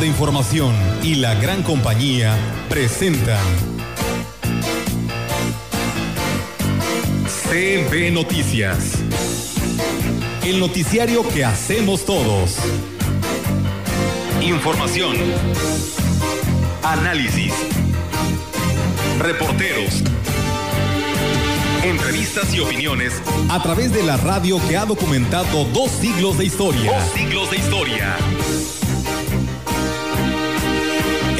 De Información y la gran compañía presentan CB Noticias. El noticiario que hacemos todos. Información. Análisis. Reporteros. Entrevistas y opiniones a través de la radio que ha documentado dos siglos de historia. Dos siglos de historia.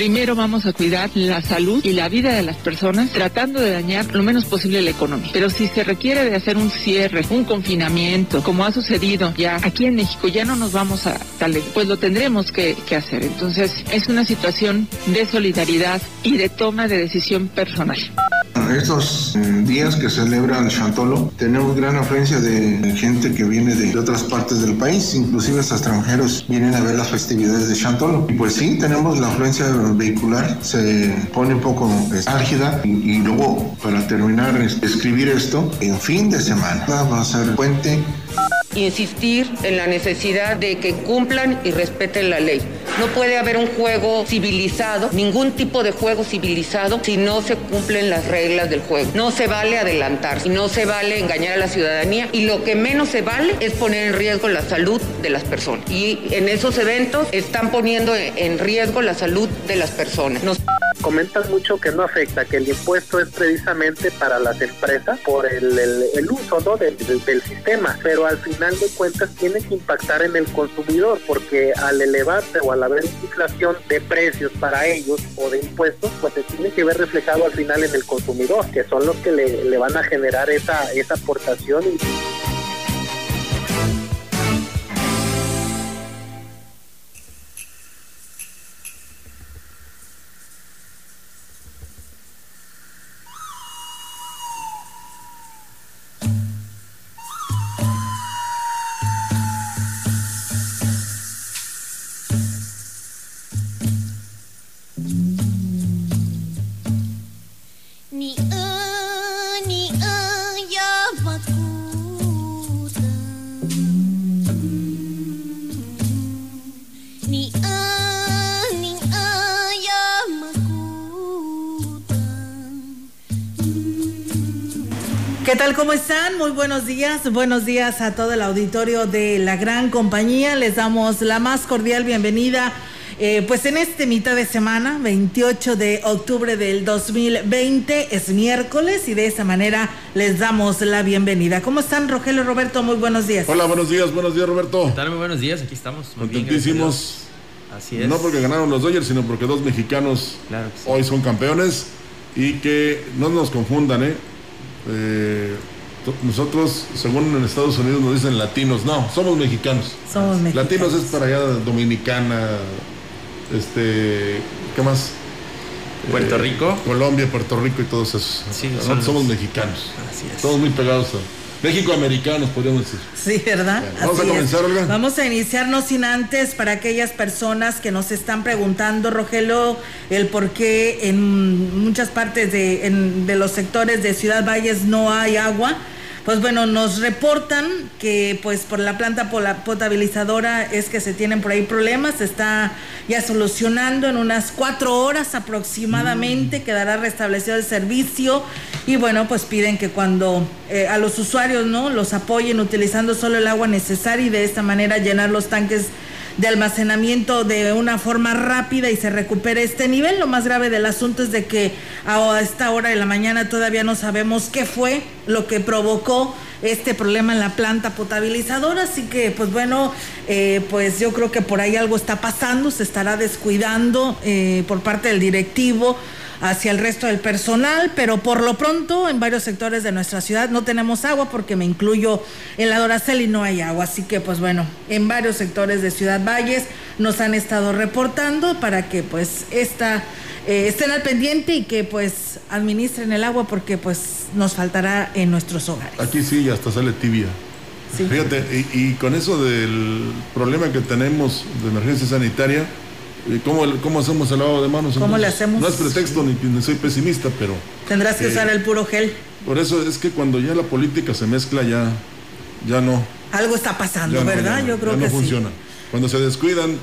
Primero vamos a cuidar la salud y la vida de las personas, tratando de dañar lo menos posible la economía. Pero si se requiere de hacer un cierre, un confinamiento, como ha sucedido ya aquí en México, ya no nos vamos a tal, pues lo tendremos que, que hacer. Entonces es una situación de solidaridad y de toma de decisión personal. Estos eh, días que celebra el Chantolo, tenemos gran afluencia de gente que viene de, otras partes del país, inclusive hasta extranjeros vienen a ver las festividades de Chantolo. Y pues sí, tenemos la afluencia vehicular, se pone un poco álgida y, y luego para terminar escribir esto, en fin de semana va a ser puente insistir en la necesidad de que cumplan y respeten la ley. No puede haber un juego civilizado, ningún tipo de juego civilizado, si no se cumplen las reglas del juego. No se vale adelantar, no se vale engañar a la ciudadanía y lo que menos se vale es poner en riesgo la salud de las personas. Y en esos eventos están poniendo en riesgo la salud de las personas. Comentan mucho que no afecta, que el impuesto es precisamente para las empresas por el, uso ¿no? del, del sistema, pero al final de cuentas tiene que impactar en el consumidor, porque al elevarse o al haber inflación de precios para ellos o de impuestos, pues se tiene que ver reflejado al final en el consumidor, que son los que le, le van a generar esa, esa aportación. Y... ¿Cómo están? Muy buenos días. Buenos días a todo el auditorio de la gran compañía. Les damos la más cordial bienvenida. Eh, pues en este mitad de semana, 28 de octubre del 2020, es miércoles y de esa manera les damos la bienvenida. ¿Cómo están, Rogelio Roberto? Muy buenos días. Hola, buenos días, buenos días, Roberto. ¿Qué tal? Muy buenos días, aquí estamos. Muy Contentísimos. Así es. No porque ganaron los Dodgers, sino porque dos mexicanos hoy son campeones y que no nos confundan, ¿eh? Eh, nosotros, según en Estados Unidos nos dicen latinos, no, somos mexicanos. Somos mexicanos. Latinos es para allá dominicana, este, ¿qué más? Puerto eh, Rico. Colombia, Puerto Rico y todos esos. somos mexicanos. Así es. Todos muy pegados México americanos, podríamos decir. Sí, ¿verdad? vamos a comenzar, Olga. Vamos a iniciarnos sin antes para aquellas personas que nos están preguntando, Rogelio, el por qué en muchas partes de, de los sectores de Ciudad Valles no hay agua pues bueno, nos reportan que pues por la planta potabilizadora es que se tienen por ahí problemas, se está ya solucionando en unas cuatro horas aproximadamente, mm. quedará restablecido el servicio y bueno, pues piden que cuando eh, a los usuarios, ¿no? Los apoyen utilizando solo el agua necesaria y de esta manera llenar los tanques de almacenamiento de una forma rápida y se recupere este nivel. Lo más grave del asunto es de que a esta hora de la mañana todavía no sabemos qué fue lo que provocó este problema en la planta potabilizadora, así que pues bueno, eh, pues yo creo que por ahí algo está pasando, se estará descuidando eh, por parte del directivo hacia el resto del personal, pero por lo pronto en varios sectores de nuestra ciudad no tenemos agua porque me incluyo en la Doracel y no hay agua. Así que pues bueno, en varios sectores de Ciudad Valles nos han estado reportando para que pues esta eh, estén al pendiente y que pues administren el agua porque pues nos faltará en nuestros hogares. Aquí sí, hasta sale tibia. Fíjate, y, con eso del problema que tenemos de emergencia sanitaria, ¿cómo, cómo hacemos el lavado de manos? ¿Cómo le hacemos? No es pretexto ni, soy pesimista, pero... Tendrás que usar el puro gel. Por eso es que cuando ya la política se mezcla ya, ya no. Algo está pasando, ¿verdad? Yo creo que no funciona. Cuando se descuidan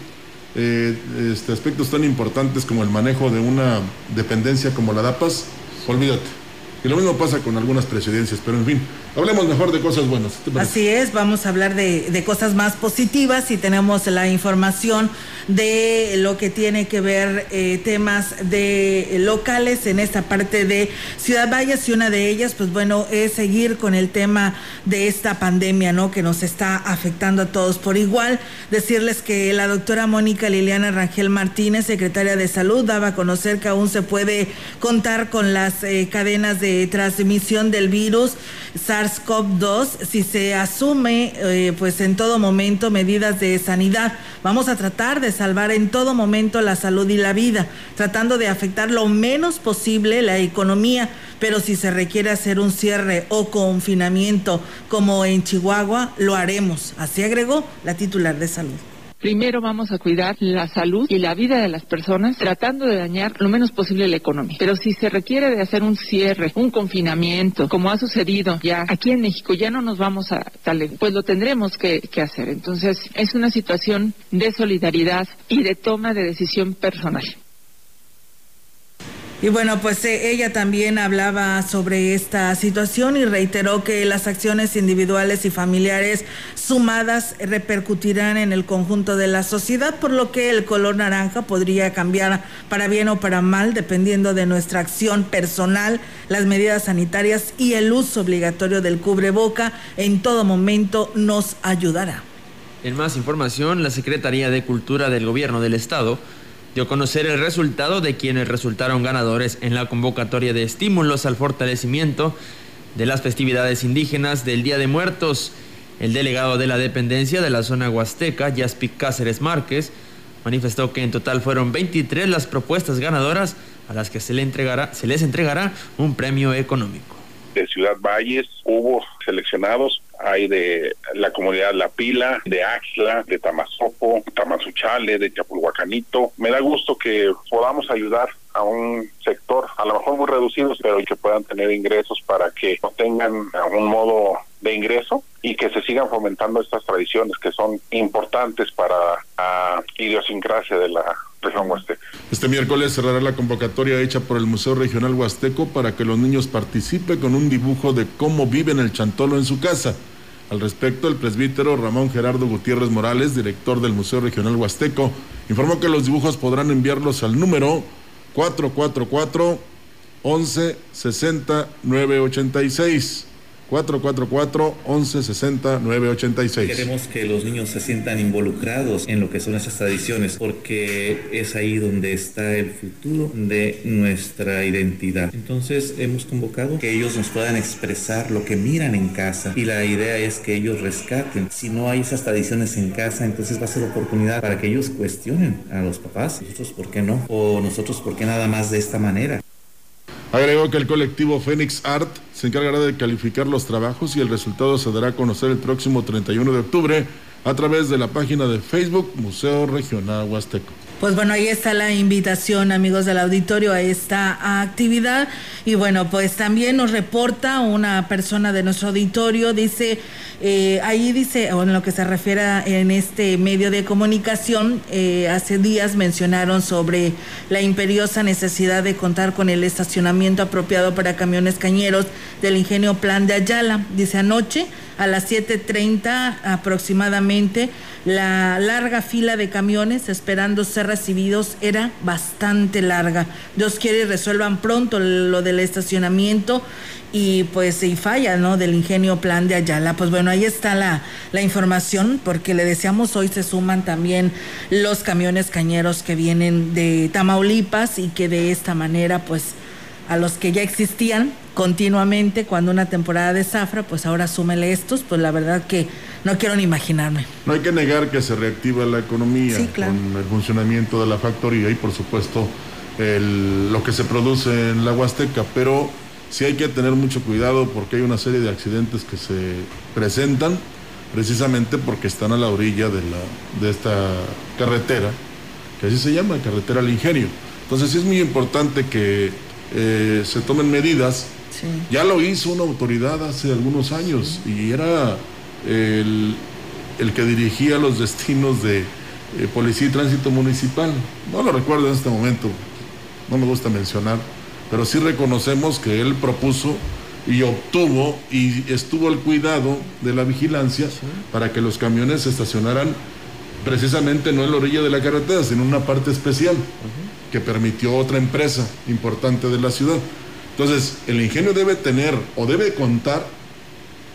eh, este, aspectos tan importantes como el manejo de una dependencia como la DAPAS, olvídate. Y lo mismo pasa con algunas presidencias, pero en fin, hablemos mejor de cosas buenas. Así es, vamos a hablar de, cosas más positivas y tenemos la información de lo que tiene que ver eh, temas locales en esta parte de Ciudad Valles y una de ellas, pues bueno, es seguir con el tema de esta pandemia, ¿no? Que nos está afectando a todos por igual. Decirles que la doctora Mónica Liliana Rangel Martínez, secretaria de Salud, daba a conocer que aún se puede contar con las eh, cadenas de transmisión del virus SARS-CoV-2 si se asume eh, pues en todo momento medidas de sanidad. Vamos a tratar de salvar en todo momento la salud y la vida, tratando de afectar lo menos posible la economía, pero si se requiere hacer un cierre o confinamiento como en Chihuahua, lo haremos. Así agregó la titular de salud. Primero vamos a cuidar la salud y la vida de las personas, tratando de dañar lo menos posible la economía. Pero si se requiere de hacer un cierre, un confinamiento, como ha sucedido ya aquí en México, ya no nos vamos a tal, pues lo tendremos que, hacer. Entonces, es una situación de solidaridad y de toma de decisión personal. Y bueno, pues eh, ella también hablaba sobre esta situación y reiteró que las acciones individuales y familiares sumadas repercutirán en el conjunto de la sociedad, por lo que el color naranja podría cambiar para bien o para mal, dependiendo de nuestra acción personal, las medidas sanitarias y el uso obligatorio del cubreboca en todo momento nos ayudará. En más información, la Secretaría de Cultura del Gobierno del Estado dio conocer el resultado de quienes resultaron ganadores en la convocatoria de estímulos al fortalecimiento de las festividades indígenas del Día de Muertos. El delegado de la dependencia de la zona huasteca, Yaspic Cáceres Márquez, manifestó que en total fueron 23 las propuestas ganadoras a las que se, se les entregará un premio económico. De Ciudad Valles hubo seleccionados hay de la comunidad La Pila, de Axla, de Tamazopo, Tamazuchale, de Chapulhuacanito. Me da gusto que podamos ayudar a un sector, a lo mejor muy reducido, pero que puedan tener ingresos para que no tengan un modo de ingreso y que se sigan fomentando estas tradiciones que son importantes para la idiosincrasia de la Este miércoles cerrará la convocatoria hecha por el Museo Regional Huasteco para que los niños participen con un dibujo de cómo viven el chantolo en su casa. Al respecto, el presbítero Ramón Gerardo Gutiérrez Morales, director del Museo Regional Huasteco, informó que los dibujos podrán enviarlos al número 444 11 60 986. 444-1160-986. Queremos que los niños se sientan involucrados en lo que son esas tradiciones, porque es ahí donde está el futuro de nuestra identidad. Entonces hemos convocado que ellos nos puedan expresar lo que miran en casa y la idea es que ellos rescaten. Si no hay esas tradiciones en casa, entonces va a ser oportunidad para que ellos cuestionen a los papás. Nosotros, ¿por qué no? O nosotros, ¿por qué nada más de esta manera? Agregó que el colectivo Phoenix Art se encargará de calificar los trabajos y el resultado se dará a conocer el próximo 31 de octubre a través de la página de Facebook Museo Regional Huasteco. Pues bueno, ahí está la invitación, amigos del auditorio, a esta actividad. Y bueno, pues también nos reporta una persona de nuestro auditorio, dice, eh, ahí dice, o en lo que se refiere en este medio de comunicación, eh, hace días mencionaron sobre la imperiosa necesidad de contar con el estacionamiento apropiado para camiones cañeros del ingenio Plan de Ayala. Dice anoche a las 7.30 aproximadamente La larga fila de camiones esperando ser recibidos era bastante larga. Dios quiere resuelvan pronto lo del estacionamiento y pues y falla, ¿no? Del ingenio plan de Ayala. Pues bueno, ahí está la, la información, porque le deseamos hoy se suman también los camiones cañeros que vienen de Tamaulipas y que de esta manera, pues, a los que ya existían continuamente cuando una temporada de zafra, pues ahora súmele estos, pues la verdad que no quiero ni imaginarme. No hay que negar que se reactiva la economía con el funcionamiento de la factoría y por supuesto el, lo que se produce en la Huasteca, pero sí hay que tener mucho cuidado porque hay una serie de accidentes que se presentan precisamente porque están a la orilla de, la, de esta carretera, que así se llama, carretera al ingenio. Entonces sí es muy importante que eh, se tomen medidas. Ya lo hizo una autoridad hace algunos años y era el, que dirigía los destinos de eh, Policía y Tránsito Municipal. No lo recuerdo en este momento, no me gusta mencionar pero sí reconocemos que él propuso y obtuvo y estuvo al cuidado de la vigilancia para que los camiones se estacionaran precisamente no en la orilla de la carretera, sino en una parte especial que permitió otra empresa importante de la ciudad. Entonces, el ingenio debe tener o debe contar,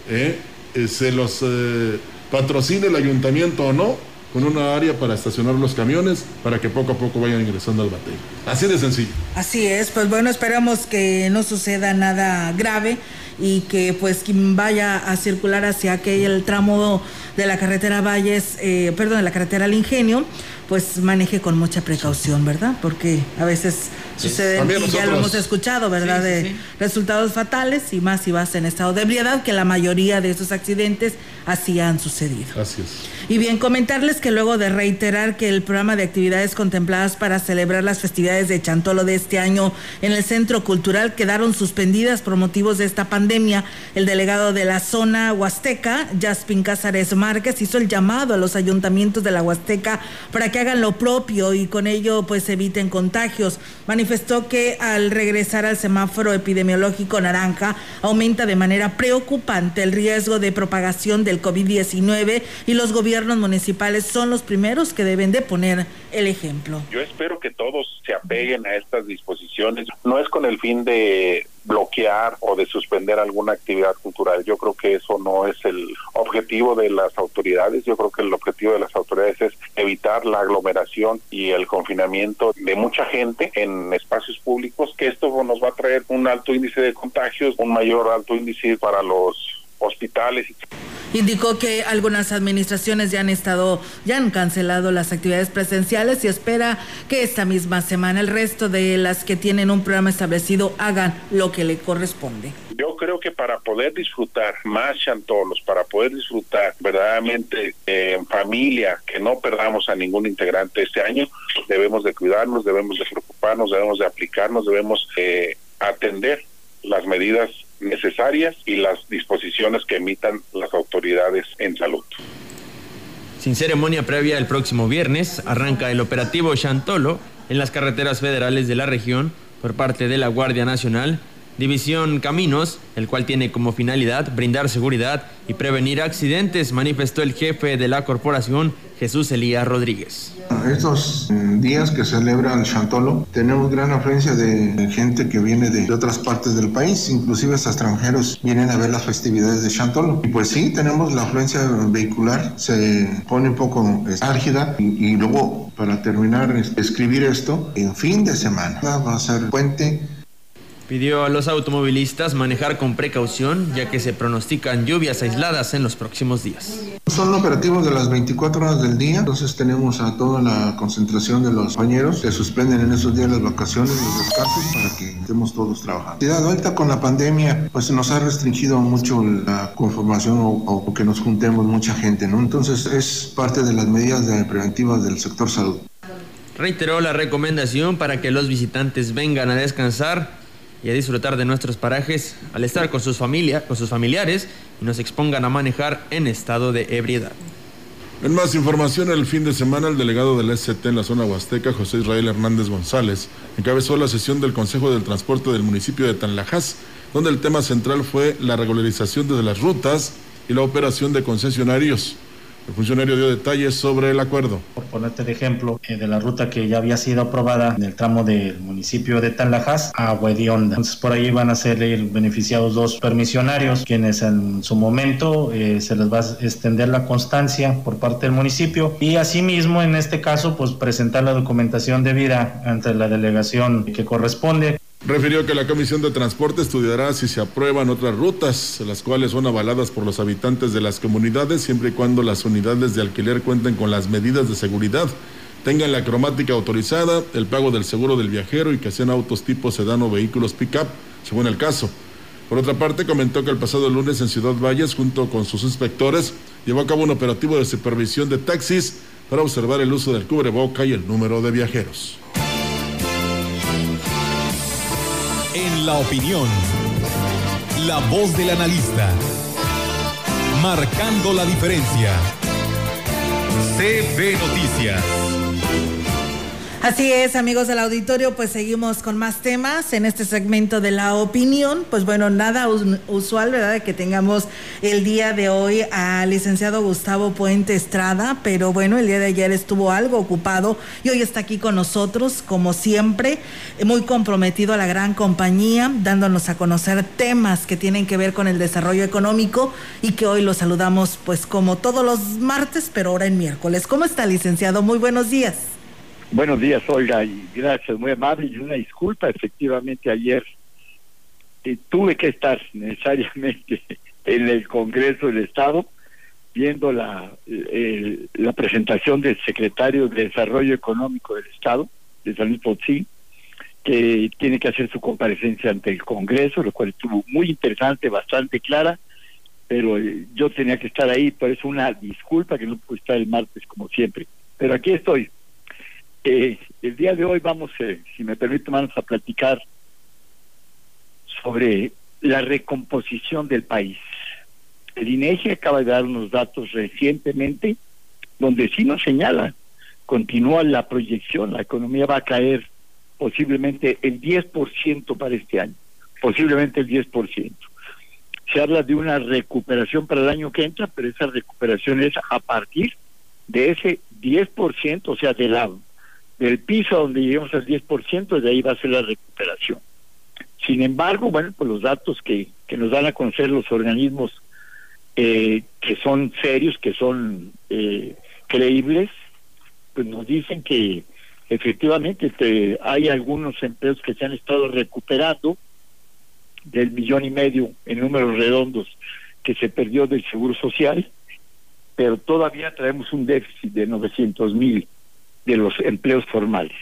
eh, eh, se los eh, patrocine el ayuntamiento o no, con una área para estacionar los camiones para que poco a poco vayan ingresando al batería. Así de sencillo. Así es, pues bueno, esperamos que no suceda nada grave y que pues quien vaya a circular hacia aquel tramo de la carretera Valles, eh, perdón, de la carretera al Ingenio, pues maneje con mucha precaución, ¿verdad? Porque a veces suceden, y ya lo hemos escuchado, ¿verdad? de resultados fatales y más si vas en estado de ebriedad, que la mayoría de esos accidentes así han sucedido. Así es. Y bien, comentarles que luego de reiterar que el programa de actividades contempladas para celebrar las festividades de Chantolo de este año en el Centro Cultural quedaron suspendidas por motivos de esta pandemia, el delegado de la zona Huasteca, Jaspin Cázares Márquez, hizo el llamado a los ayuntamientos de la Huasteca para que hagan lo propio y con ello pues eviten contagios. Manifestó que al regresar al semáforo epidemiológico naranja aumenta de manera preocupante el riesgo de propagación del COVID-19 y los gobiernos municipales son los primeros que deben de poner el ejemplo. Yo espero que todos se apeguen a estas disposiciones. No es con el fin de bloquear o de suspender alguna actividad cultural. Yo creo que eso no es el objetivo de las autoridades. Yo creo que el objetivo de las autoridades es evitar la aglomeración y el confinamiento de mucha gente en espacios públicos, que esto nos va a traer un alto índice de contagios, un mayor alto índice para los hospitales. Indicó que algunas administraciones ya han estado, ya han cancelado las actividades presenciales y espera que esta misma semana el resto de las que tienen un programa establecido hagan lo que le corresponde. Yo creo que para poder disfrutar más chantolos, para poder disfrutar verdaderamente eh, en familia, que no perdamos a ningún integrante este año, debemos de cuidarnos, debemos de preocuparnos, debemos de aplicarnos, debemos eh, atender las medidas necesarias y las disposiciones que emitan las autoridades en salud. Sin ceremonia previa el próximo viernes, arranca el operativo Chantolo en las carreteras federales de la región por parte de la Guardia Nacional División Caminos, el cual tiene como finalidad brindar seguridad y prevenir accidentes, manifestó el jefe de la corporación, Jesús Elías Rodríguez. Estos días que celebra el Chantolo, tenemos gran afluencia de gente que viene de otras partes del país, inclusive hasta extranjeros vienen a ver las festividades de Chantolo. Y pues sí, tenemos la afluencia vehicular, se pone un poco álgida y, y luego para terminar escribir esto, en fin de semana va a ser puente Pidió a los automovilistas manejar con precaución, ya que se pronostican lluvias aisladas en los próximos días. Son operativos de las 24 horas del día, entonces tenemos a toda la concentración de los compañeros que suspenden en esos días las vacaciones, los descansos, para que estemos todos trabajando. La ahorita con la pandemia, pues nos ha restringido mucho la conformación o, que nos juntemos mucha gente, ¿no? Entonces es parte de las medidas preventivas del sector salud. Reiteró la recomendación para que los visitantes vengan a descansar y a disfrutar de nuestros parajes al estar con sus, familia, con sus familiares y nos expongan a manejar en estado de ebriedad. En más información, el fin de semana el delegado del ST en la zona huasteca, José Israel Hernández González, encabezó la sesión del Consejo del Transporte del municipio de Tanlajas, donde el tema central fue la regularización de las rutas y la operación de concesionarios. El funcionario dio detalles sobre el acuerdo. Por ponerte de ejemplo, eh, de la ruta que ya había sido aprobada en el tramo del municipio de Tanlajas a Huedionda. Entonces por ahí van a ser beneficiados dos permisionarios, quienes en su momento eh, se les va a extender la constancia por parte del municipio y asimismo en este caso pues presentar la documentación debida ante la delegación que corresponde. Refirió que la Comisión de Transporte estudiará si se aprueban otras rutas, las cuales son avaladas por los habitantes de las comunidades, siempre y cuando las unidades de alquiler cuenten con las medidas de seguridad, tengan la cromática autorizada, el pago del seguro del viajero y que sean autos tipo sedán o vehículos pick-up, según el caso. Por otra parte, comentó que el pasado lunes en Ciudad Valles, junto con sus inspectores, llevó a cabo un operativo de supervisión de taxis para observar el uso del cubreboca y el número de viajeros. La opinión, la voz del analista, marcando la diferencia. CB Noticias. Así es, amigos del auditorio, pues seguimos con más temas en este segmento de la opinión. Pues bueno, nada usual, ¿verdad? Que tengamos el día de hoy al licenciado Gustavo Puente Estrada, pero bueno, el día de ayer estuvo algo ocupado y hoy está aquí con nosotros, como siempre, muy comprometido a la gran compañía, dándonos a conocer temas que tienen que ver con el desarrollo económico y que hoy lo saludamos pues como todos los martes, pero ahora en miércoles. ¿Cómo está, licenciado? Muy buenos días. Buenos días, Olga, y gracias, muy amable. Y una disculpa, efectivamente, ayer eh, tuve que estar necesariamente en el Congreso del Estado viendo la, la presentación del secretario de Desarrollo Económico del Estado, de San Luis Potosí, que tiene que hacer su comparecencia ante el Congreso, lo cual estuvo muy interesante, bastante clara, pero eh, yo tenía que estar ahí, por eso una disculpa que no pude estar el martes como siempre. Pero aquí estoy. Eh, el día de hoy vamos, eh, si me permite, vamos a platicar sobre la recomposición del país. El INEGI acaba de dar unos datos recientemente donde sí nos señala, continúa la proyección, la economía va a caer posiblemente el 10% para este año, posiblemente el 10%. Se habla de una recuperación para el año que entra, pero esa recuperación es a partir de ese 10%, o sea, de la del piso donde lleguemos al 10%, de ahí va a ser la recuperación. Sin embargo, bueno, pues los datos que, que nos dan a conocer los organismos eh, que son serios, que son eh, creíbles, pues nos dicen que efectivamente hay algunos empleos que se han estado recuperando del millón y medio en números redondos que se perdió del Seguro Social, pero todavía traemos un déficit de 900 mil de los empleos formales.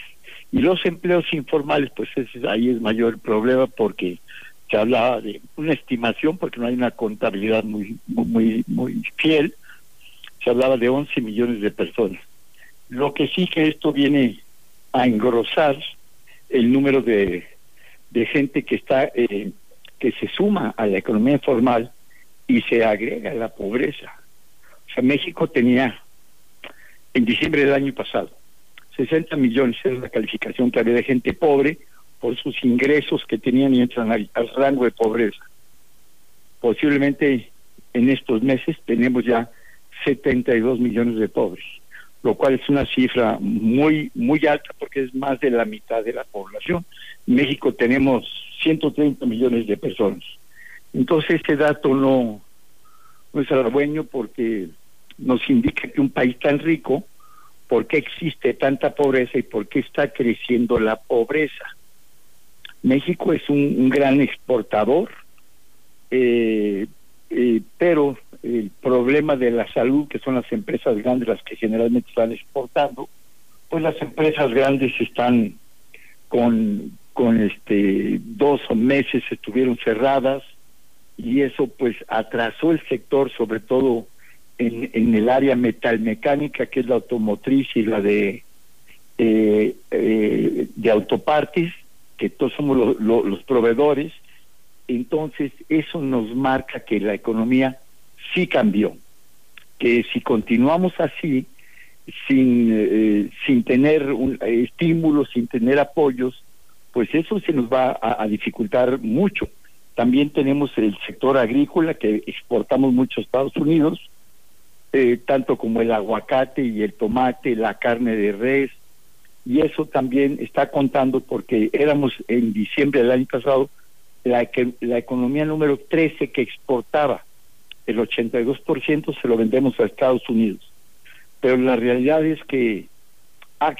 Y los empleos informales, pues ese, ahí es mayor problema porque se hablaba de una estimación, porque no hay una contabilidad muy, muy, muy fiel, se hablaba de 11 millones de personas. Lo que sí que esto viene a engrosar el número de, de gente que está eh, que se suma a la economía informal y se agrega la pobreza. O sea, México tenía en diciembre del año pasado 60 millones es la calificación que había de gente pobre por sus ingresos que tenían y entran al, rango de pobreza. Posiblemente en estos meses tenemos ya 72 millones de pobres, lo cual es una cifra muy muy alta porque es más de la mitad de la población. En México tenemos 130 millones de personas. Entonces este dato no, no es halagüeño porque nos indica que un país tan rico por qué existe tanta pobreza y por qué está creciendo la pobreza. México es un, gran exportador, eh, eh, pero el problema de la salud, que son las empresas grandes las que generalmente están exportando, pues las empresas grandes están con, con este dos meses estuvieron cerradas y eso pues atrasó el sector, sobre todo en, el área metalmecánica, que es la automotriz y la de, eh, eh, de autopartes, que todos somos los proveedores, entonces eso nos marca que la economía sí cambió, que si continuamos así, sin, eh, sin tener un, estímulos, sin tener apoyos, pues eso se nos va a, a, dificultar mucho. También tenemos el sector agrícola que exportamos mucho a Estados Unidos eh, tanto como el aguacate y el tomate, la carne de res, y eso también está contando porque éramos en diciembre del año pasado la, la economía número 13 que exportaba. El 82% se lo vendemos a Estados Unidos. Pero la realidad es que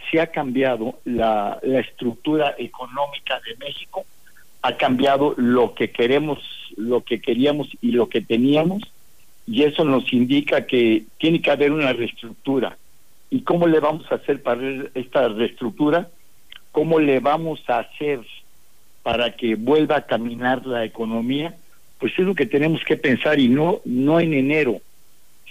se ha cambiado la, la estructura económica de México, ha cambiado lo que queremos, lo que queríamos y lo que teníamos, y eso nos indica que tiene que haber una reestructura. ¿Y cómo le vamos a hacer para esta reestructura? ¿Cómo le vamos a hacer para que vuelva a caminar la economía? Pues es lo que tenemos que pensar y no no en enero,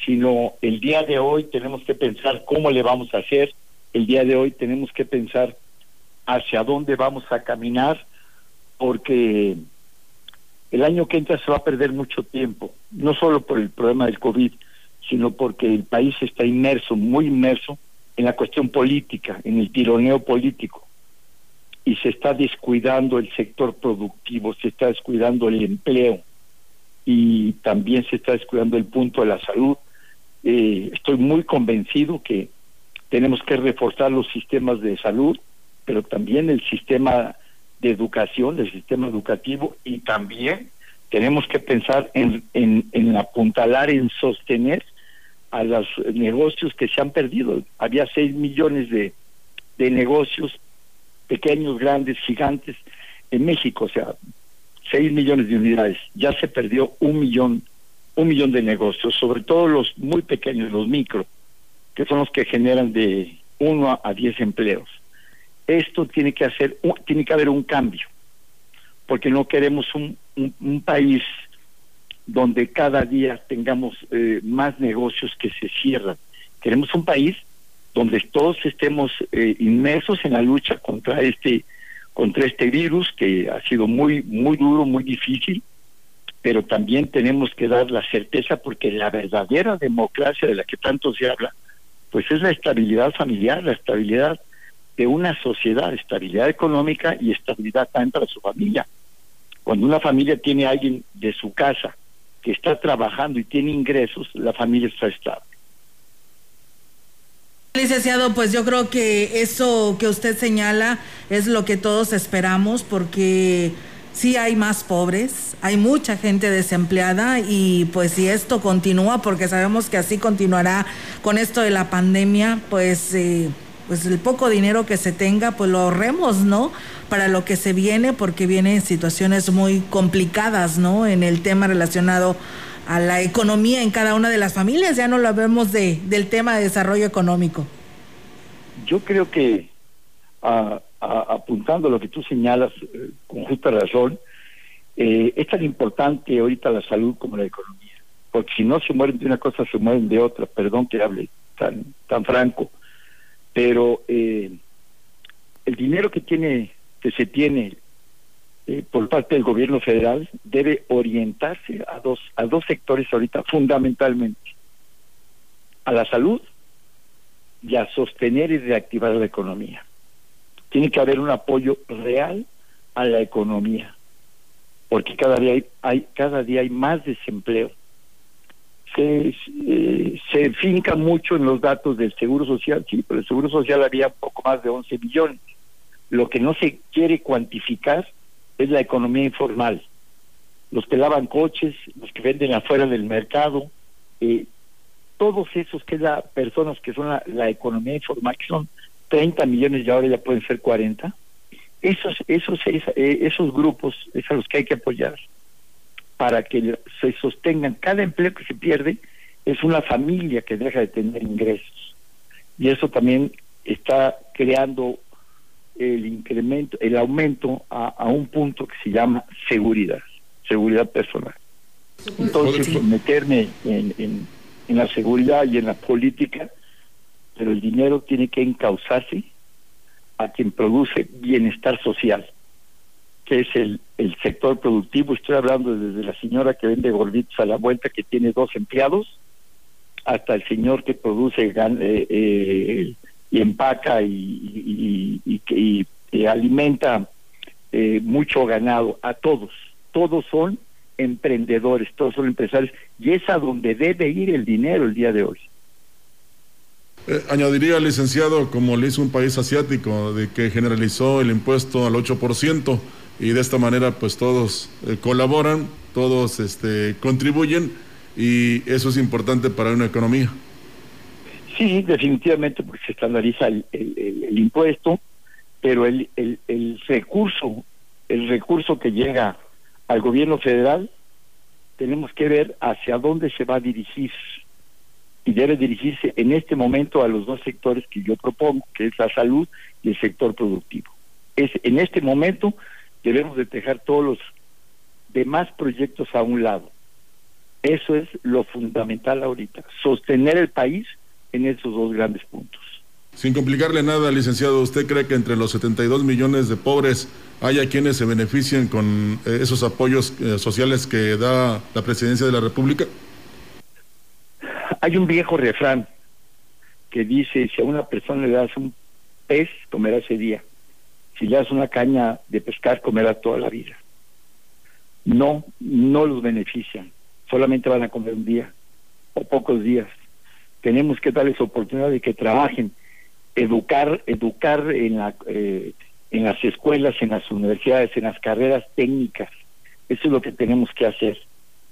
sino el día de hoy tenemos que pensar cómo le vamos a hacer, el día de hoy tenemos que pensar hacia dónde vamos a caminar, porque el año que entra se va a perder mucho tiempo, no solo por el problema del COVID, sino porque el país está inmerso, muy inmerso en la cuestión política, en el tironeo político. Y se está descuidando el sector productivo, se está descuidando el empleo y también se está descuidando el punto de la salud. Eh, estoy muy convencido que tenemos que reforzar los sistemas de salud, pero también el sistema de educación, el sistema educativo y también tenemos que pensar en, en, en apuntalar, en sostener a los negocios que se han perdido. Había 6 millones de, de negocios, pequeños, grandes, gigantes, en México, o sea, 6 millones de unidades. Ya se perdió un millón, un millón de negocios, sobre todo los muy pequeños, los micro, que son los que generan de 1 a 10 empleos. Esto tiene que hacer, tiene que haber un cambio, porque no queremos un, un país donde cada día tengamos eh, más negocios que se cierran. Queremos un país donde todos estemos eh, inmersos en la lucha contra este contra este virus que ha sido muy muy duro, muy difícil, pero también tenemos que dar la certeza porque la verdadera democracia de la que tanto se habla, pues es la estabilidad familiar, la estabilidad de una sociedad, estabilidad económica y estabilidad también para su familia. Cuando una familia tiene a alguien de su casa que está trabajando y tiene ingresos, la familia está estable. Licenciado, pues yo creo que eso que usted señala es lo que todos esperamos porque sí hay más pobres, hay mucha gente desempleada y pues si esto continúa, porque sabemos que así continuará con esto de la pandemia, pues, eh, pues el poco dinero que se tenga, pues lo ahorremos, ¿no? para lo que se viene, porque vienen situaciones muy complicadas, ¿no? En el tema relacionado a la economía en cada una de las familias, ya no lo vemos de, del tema de desarrollo económico. Yo creo que apuntando lo que tú señalas eh, con justa razón, eh, es tan importante ahorita la salud como la economía, porque si no se mueren de una cosa, se mueren de otra, perdón que hable tan, tan franco, pero eh, el dinero que tiene que se tiene eh, por parte del gobierno federal debe orientarse a dos a dos sectores ahorita fundamentalmente a la salud y a sostener y reactivar la economía. Tiene que haber un apoyo real a la economía porque cada día hay, hay cada día hay más desempleo se, eh, se finca mucho en los datos del seguro social. Sí pero el seguro social había poco más de 11 millones. Lo que no se quiere cuantificar es la economía informal. Los que lavan coches, los que venden afuera del mercado, eh, todos esos que personas que son la, economía informal, que son 30 millones y ahora ya pueden ser 40, esos, esos, eh, esos grupos es a los que hay que apoyar para que se sostengan. Cada empleo que se pierde es una familia que deja de tener ingresos. Y eso también está creando el incremento, el aumento a, un punto que se llama seguridad, seguridad personal. Entonces, meterme en, en, la seguridad y en la política, pero el dinero tiene que encauzarse a quien produce bienestar social, que es el, el sector productivo. Estoy hablando desde la señora que vende gorditos a la vuelta, que tiene dos empleados, hasta el señor que produce eh, eh, y empaca y, y, alimenta eh, mucho ganado, a todos. Todos son emprendedores, todos son empresarios, y es a donde debe ir el dinero el día de hoy. Eh, añadiría, licenciado, como le hizo un país asiático, de que generalizó el impuesto al 8% y de esta manera pues todos eh, colaboran, todos este, contribuyen y eso es importante para una economía. Sí, definitivamente porque se estandariza el, el, impuesto, pero el, el, recurso, el recurso que llega al gobierno federal, tenemos que ver hacia dónde se va a dirigir y debe dirigirse en este momento a los dos sectores que yo propongo, que es la salud y el sector productivo. Es en este momento debemos de dejar todos los demás proyectos a un lado. Eso es lo fundamental ahorita, sostener el país en esos dos grandes puntos. Sin complicarle nada, licenciado, ¿usted cree que entre los 72 millones de pobres haya quienes se beneficien con eh, esos apoyos eh, sociales que da la presidencia de la República? Hay un viejo refrán que dice, si a una persona le das un pez, comerá ese día. Si le das una caña de pescar, comerá toda la vida. No, no los benefician. Solamente van a comer un día o pocos días tenemos que darles oportunidad de que trabajen, educar, educar en, la, eh, en las escuelas, en las universidades, en las carreras técnicas. Eso es lo que tenemos que hacer.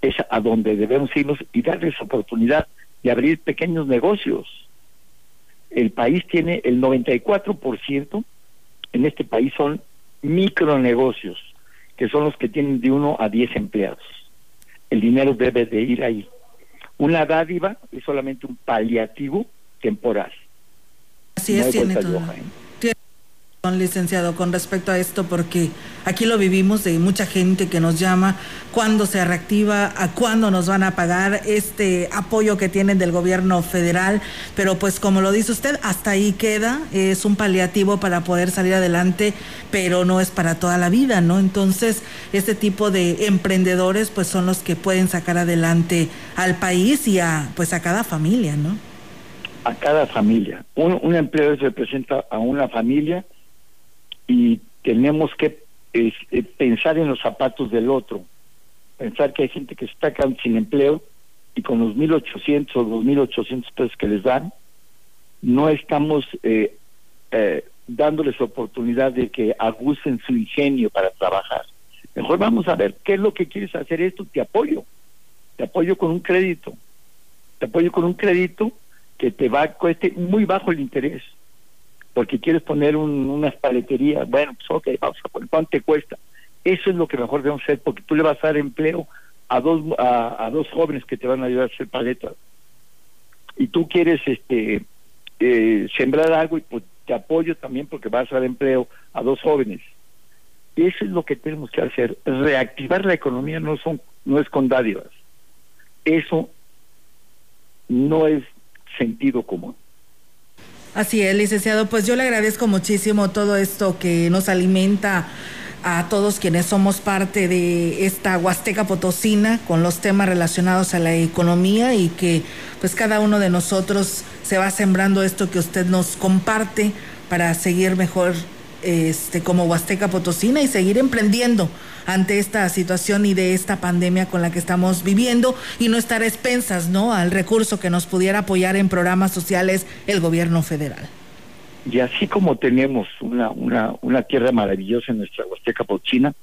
Es a donde debemos irnos y darles oportunidad de abrir pequeños negocios. El país tiene el 94%, en este país son micronegocios, que son los que tienen de uno a 10 empleados. El dinero debe de ir ahí. Una dádiva es solamente un paliativo temporal. Así es, tiene todo. ¿eh? Licenciado, con respecto a esto, porque aquí lo vivimos de mucha gente que nos llama cuándo se reactiva, a cuándo nos van a pagar este apoyo que tienen del gobierno federal, pero pues como lo dice usted, hasta ahí queda, es un paliativo para poder salir adelante, pero no es para toda la vida, ¿no? Entonces, este tipo de emprendedores pues son los que pueden sacar adelante al país y a pues a cada familia, ¿no? A cada familia. Un, un empleo representa a una familia y tenemos que eh, pensar en los zapatos del otro, pensar que hay gente que está quedando sin empleo y con los 1.800 o 2.800 pesos que les dan, no estamos eh, eh, dándoles oportunidad de que abusen su ingenio para trabajar. Mejor vamos a ver qué es lo que quieres hacer. Esto, te apoyo, te apoyo con un crédito, te apoyo con un crédito que te va a cueste muy bajo el interés porque quieres poner unas paleterías, bueno, pues ok, vamos a poner, ¿cuánto te cuesta? Eso es lo que mejor debemos hacer, porque tú le vas a dar empleo a dos, a, dos jóvenes que te van a ayudar a hacer paletas. Y tú quieres este eh, sembrar algo y pues te apoyo también porque vas a dar empleo a dos jóvenes. Eso es lo que tenemos que hacer. Reactivar la economía no son no es con dádivas. Eso no es sentido común. Así es, licenciado. Pues yo le agradezco muchísimo todo esto que nos alimenta a todos quienes somos parte de esta Huasteca Potosina con los temas relacionados a la economía y que pues cada uno de nosotros se va sembrando esto que usted nos comparte para seguir mejor este como Huasteca Potosina y seguir emprendiendo ante esta situación y de esta pandemia con la que estamos viviendo y no estar expensas, ¿no? Al recurso que nos pudiera apoyar en programas sociales el gobierno federal. Y así como tenemos una, una, una tierra maravillosa en nuestra Huasteca Pochina,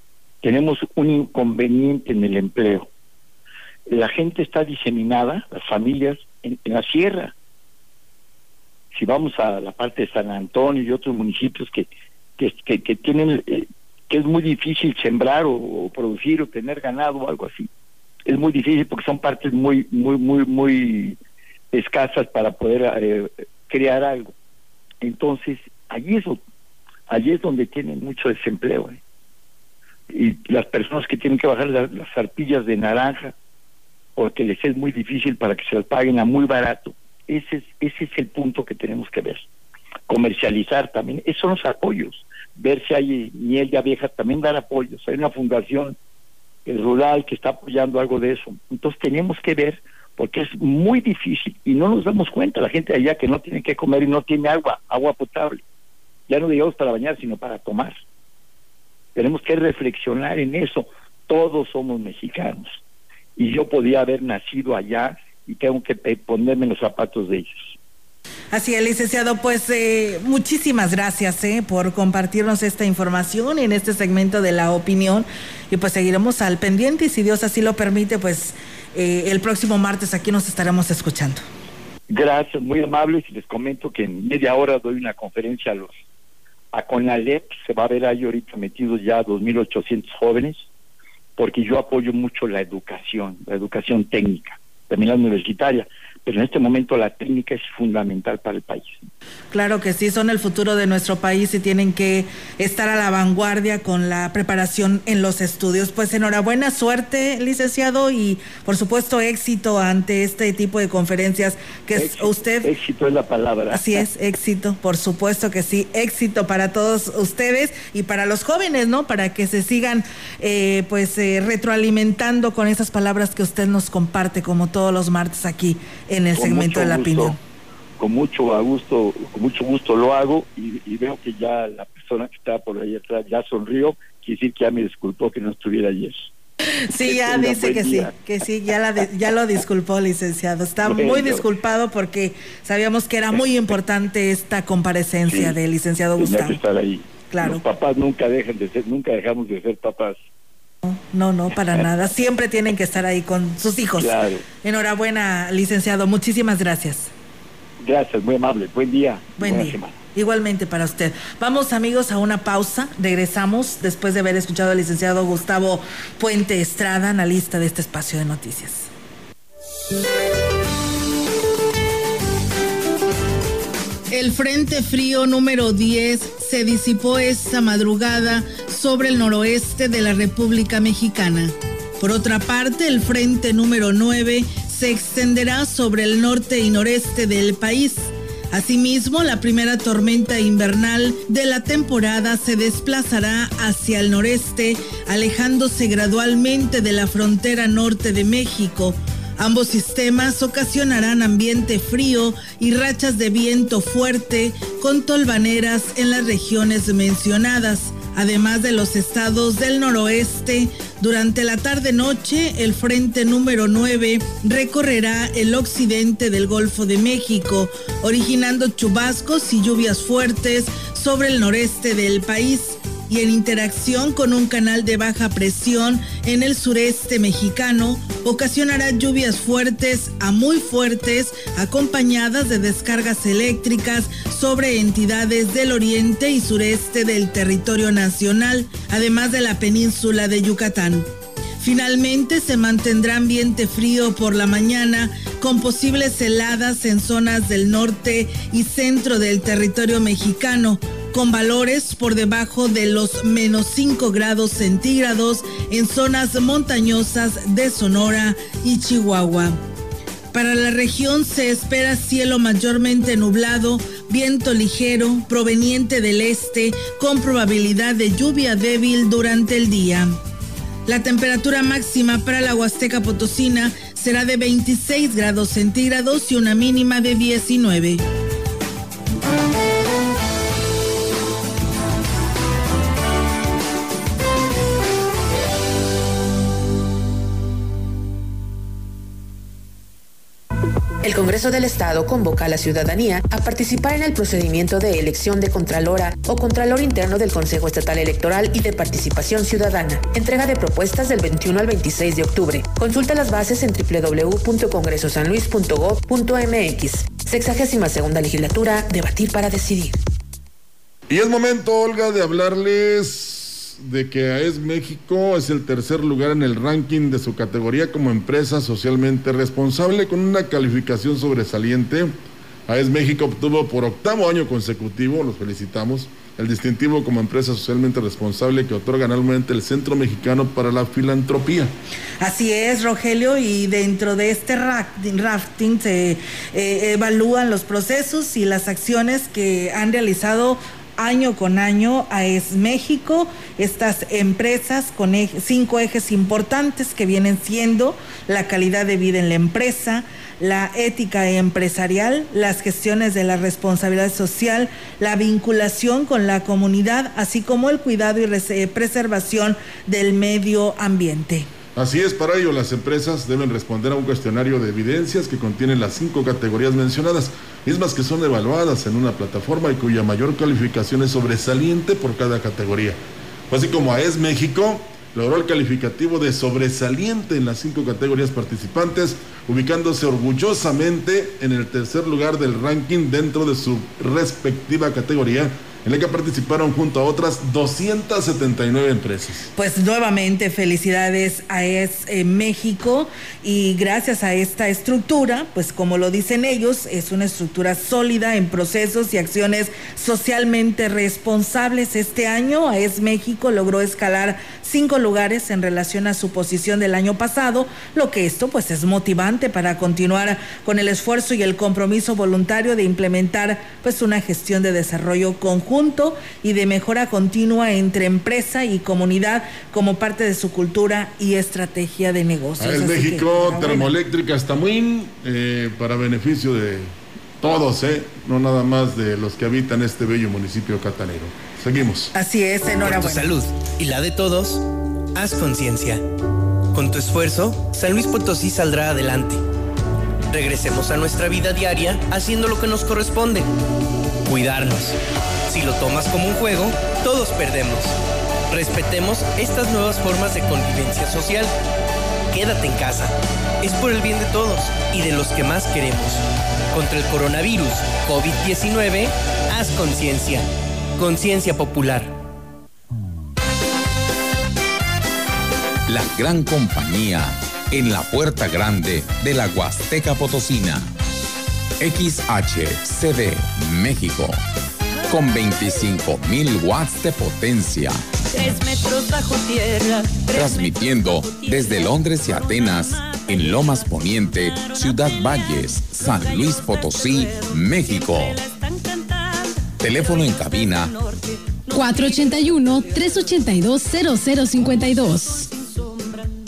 tenemos un inconveniente en el empleo. La gente está diseminada, las familias, en, la sierra. Si vamos a la parte de San Antonio y otros municipios que, que, que, tienen eh, que es muy difícil sembrar o, producir o tener ganado o algo así. Es muy difícil porque son partes muy, muy, muy, muy escasas para poder eh, crear algo. Entonces, allí es, allí es donde tienen mucho desempleo. ¿eh? Y las personas que tienen que bajar las, las arpillas de naranja porque les es muy difícil para que se las paguen a muy barato. Ese es, ese es el punto que tenemos que ver. Comercializar también, esos son los apoyos ver si hay miel ya vieja, también dar apoyos. Hay una fundación rural que está apoyando algo de eso. Entonces tenemos que ver, porque es muy difícil y no nos damos cuenta, la gente allá que no tiene que comer y no tiene agua, agua potable. Ya no digamos para bañar, sino para tomar. Tenemos que reflexionar en eso. Todos somos mexicanos. Y yo podía haber nacido allá y tengo que ponerme los zapatos de ellos. Así es, licenciado, pues eh, muchísimas gracias eh, por compartirnos esta información en este segmento de la opinión. Y pues seguiremos al pendiente y si Dios así lo permite, pues eh, el próximo martes aquí nos estaremos escuchando. Gracias, muy amables. Y les comento que en media hora doy una conferencia a los a Conalep, se va a ver ahí ahorita metidos ya 2.800 jóvenes, porque yo apoyo mucho la educación, la educación técnica, también la universitaria pero en este momento la técnica es fundamental para el país. Claro que sí, son el futuro de nuestro país y tienen que estar a la vanguardia con la preparación en los estudios. Pues enhorabuena, suerte, licenciado, y por supuesto éxito ante este tipo de conferencias que es usted. Éxito es la palabra. Así es, éxito, por supuesto que sí, éxito para todos ustedes y para los jóvenes, ¿no? Para que se sigan eh, pues eh, retroalimentando con esas palabras que usted nos comparte como todos los martes aquí en el segmento de la opinión. Con mucho gusto, con mucho gusto lo hago y, veo que ya la persona que está por ahí atrás ya sonrió, quiere decir que ya me disculpó que no estuviera ayer. Sí, ya dice que sí, que sí, ya, la ya lo disculpó, licenciado. Está muy disculpado porque sabíamos que era muy importante esta comparecencia del licenciado Gustavo. Que estar ahí. Claro. Los papás nunca dejan de ser, nunca dejamos de ser papás. No, no, para nada. Siempre tienen que estar ahí con sus hijos. Claro. Enhorabuena, licenciado. Muchísimas gracias. Gracias, muy amable. Buen día. Buen día. Igualmente para usted. Vamos amigos a una pausa. Regresamos después de haber escuchado al licenciado Gustavo Puente Estrada, analista de este espacio de noticias. El Frente Frío número 10 se disipó esta madrugada sobre el noroeste de la República Mexicana. Por otra parte, el Frente número 9 se extenderá sobre el norte y noreste del país. Asimismo, la primera tormenta invernal de la temporada se desplazará hacia el noreste, alejándose gradualmente de la frontera norte de México, Ambos sistemas ocasionarán ambiente frío y rachas de viento fuerte con tolvaneras en las regiones mencionadas. Además de los estados del noroeste, durante la tarde-noche el frente número 9 recorrerá el occidente del Golfo de México, originando chubascos y lluvias fuertes sobre el noreste del país y en interacción con un canal de baja presión en el sureste mexicano, ocasionará lluvias fuertes a muy fuertes acompañadas de descargas eléctricas sobre entidades del oriente y sureste del territorio nacional, además de la península de Yucatán. Finalmente se mantendrá ambiente frío por la mañana con posibles heladas en zonas del norte y centro del territorio mexicano, con valores por debajo de los menos 5 grados centígrados en zonas montañosas de Sonora y Chihuahua. Para la región se espera cielo mayormente nublado, viento ligero proveniente del este con probabilidad de lluvia débil durante el día. La temperatura máxima para la Huasteca Potosina será de 26 grados centígrados y una mínima de 19. El Congreso del Estado convoca a la ciudadanía a participar en el procedimiento de elección de Contralora o Contralor Interno del Consejo Estatal Electoral y de Participación Ciudadana. Entrega de propuestas del 21 al 26 de octubre. Consulta las bases en www.congresosanluis.gov.mx. Sexagésima segunda legislatura, debatir para decidir. Y es momento, Olga, de hablarles de que AES México es el tercer lugar en el ranking de su categoría como empresa socialmente responsable con una calificación sobresaliente. AES México obtuvo por octavo año consecutivo, los felicitamos, el distintivo como empresa socialmente responsable que otorga anualmente el Centro Mexicano para la Filantropía. Así es, Rogelio, y dentro de este rafting se eh, evalúan los procesos y las acciones que han realizado año con año a Es México, estas empresas con cinco ejes importantes que vienen siendo la calidad de vida en la empresa, la ética empresarial, las gestiones de la responsabilidad social, la vinculación con la comunidad, así como el cuidado y preservación del medio ambiente. Así es, para ello las empresas deben responder a un cuestionario de evidencias que contiene las cinco categorías mencionadas. Mismas que son evaluadas en una plataforma y cuya mayor calificación es sobresaliente por cada categoría. Así como AES México logró el calificativo de sobresaliente en las cinco categorías participantes, ubicándose orgullosamente en el tercer lugar del ranking dentro de su respectiva categoría en la que participaron junto a otras 279 empresas. Pues nuevamente felicidades a ES eh, México y gracias a esta estructura, pues como lo dicen ellos, es una estructura sólida en procesos y acciones socialmente responsables. Este año AES México logró escalar cinco lugares en relación a su posición del año pasado, lo que esto pues es motivante para continuar con el esfuerzo y el compromiso voluntario de implementar pues una gestión de desarrollo conjunto y de mejora continua entre empresa y comunidad como parte de su cultura y estrategia de negocios. En México, termoeléctrica está muy eh, para beneficio de todos, ¿eh? no nada más de los que habitan este bello municipio catanero. Seguimos. Así es, enhorabuena. Por tu salud y la de todos, haz conciencia. Con tu esfuerzo, San Luis Potosí saldrá adelante. Regresemos a nuestra vida diaria haciendo lo que nos corresponde. Cuidarnos si lo tomas como un juego, todos perdemos. Respetemos estas nuevas formas de convivencia social. Quédate en casa. Es por el bien de todos y de los que más queremos. Contra el coronavirus COVID-19, haz conciencia. Conciencia popular. La gran compañía en la puerta grande de la Huasteca Potosina. XHCD México con 25.000 watts de potencia. Tres metros bajo tierra. Transmitiendo desde Londres y Atenas, en Lomas Poniente, Ciudad Valles, San Luis Potosí, México. Teléfono en cabina 481-382-0052.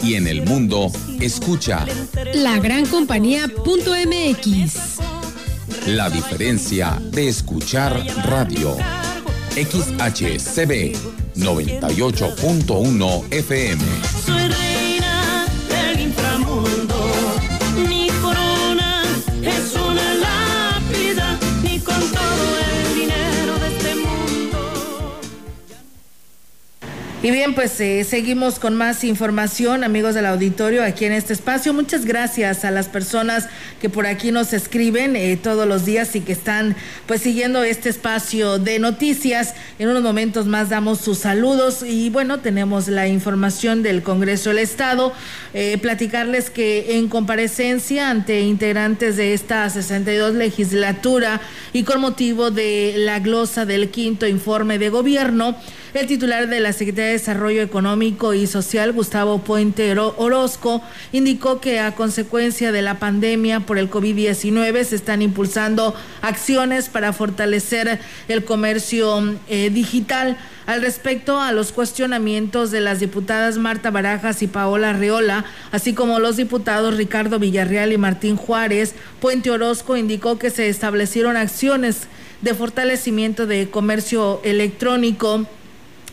Y en el mundo, escucha la gran compañía.mx. La diferencia de escuchar radio. XHCB 98.1 FM. Y bien, pues eh, seguimos con más información, amigos del auditorio, aquí en este espacio. Muchas gracias a las personas que por aquí nos escriben eh, todos los días y que están pues siguiendo este espacio de noticias. En unos momentos más damos sus saludos y bueno, tenemos la información del Congreso del Estado. Eh, platicarles que en comparecencia ante integrantes de esta 62 legislatura y con motivo de la glosa del quinto informe de gobierno, el titular de la Secretaría de Desarrollo Económico y Social, Gustavo Puente Orozco, indicó que a consecuencia de la pandemia por el COVID-19 se están impulsando acciones para fortalecer el comercio eh, digital. Al respecto a los cuestionamientos de las diputadas Marta Barajas y Paola Reola, así como los diputados Ricardo Villarreal y Martín Juárez, Puente Orozco indicó que se establecieron acciones de fortalecimiento de comercio electrónico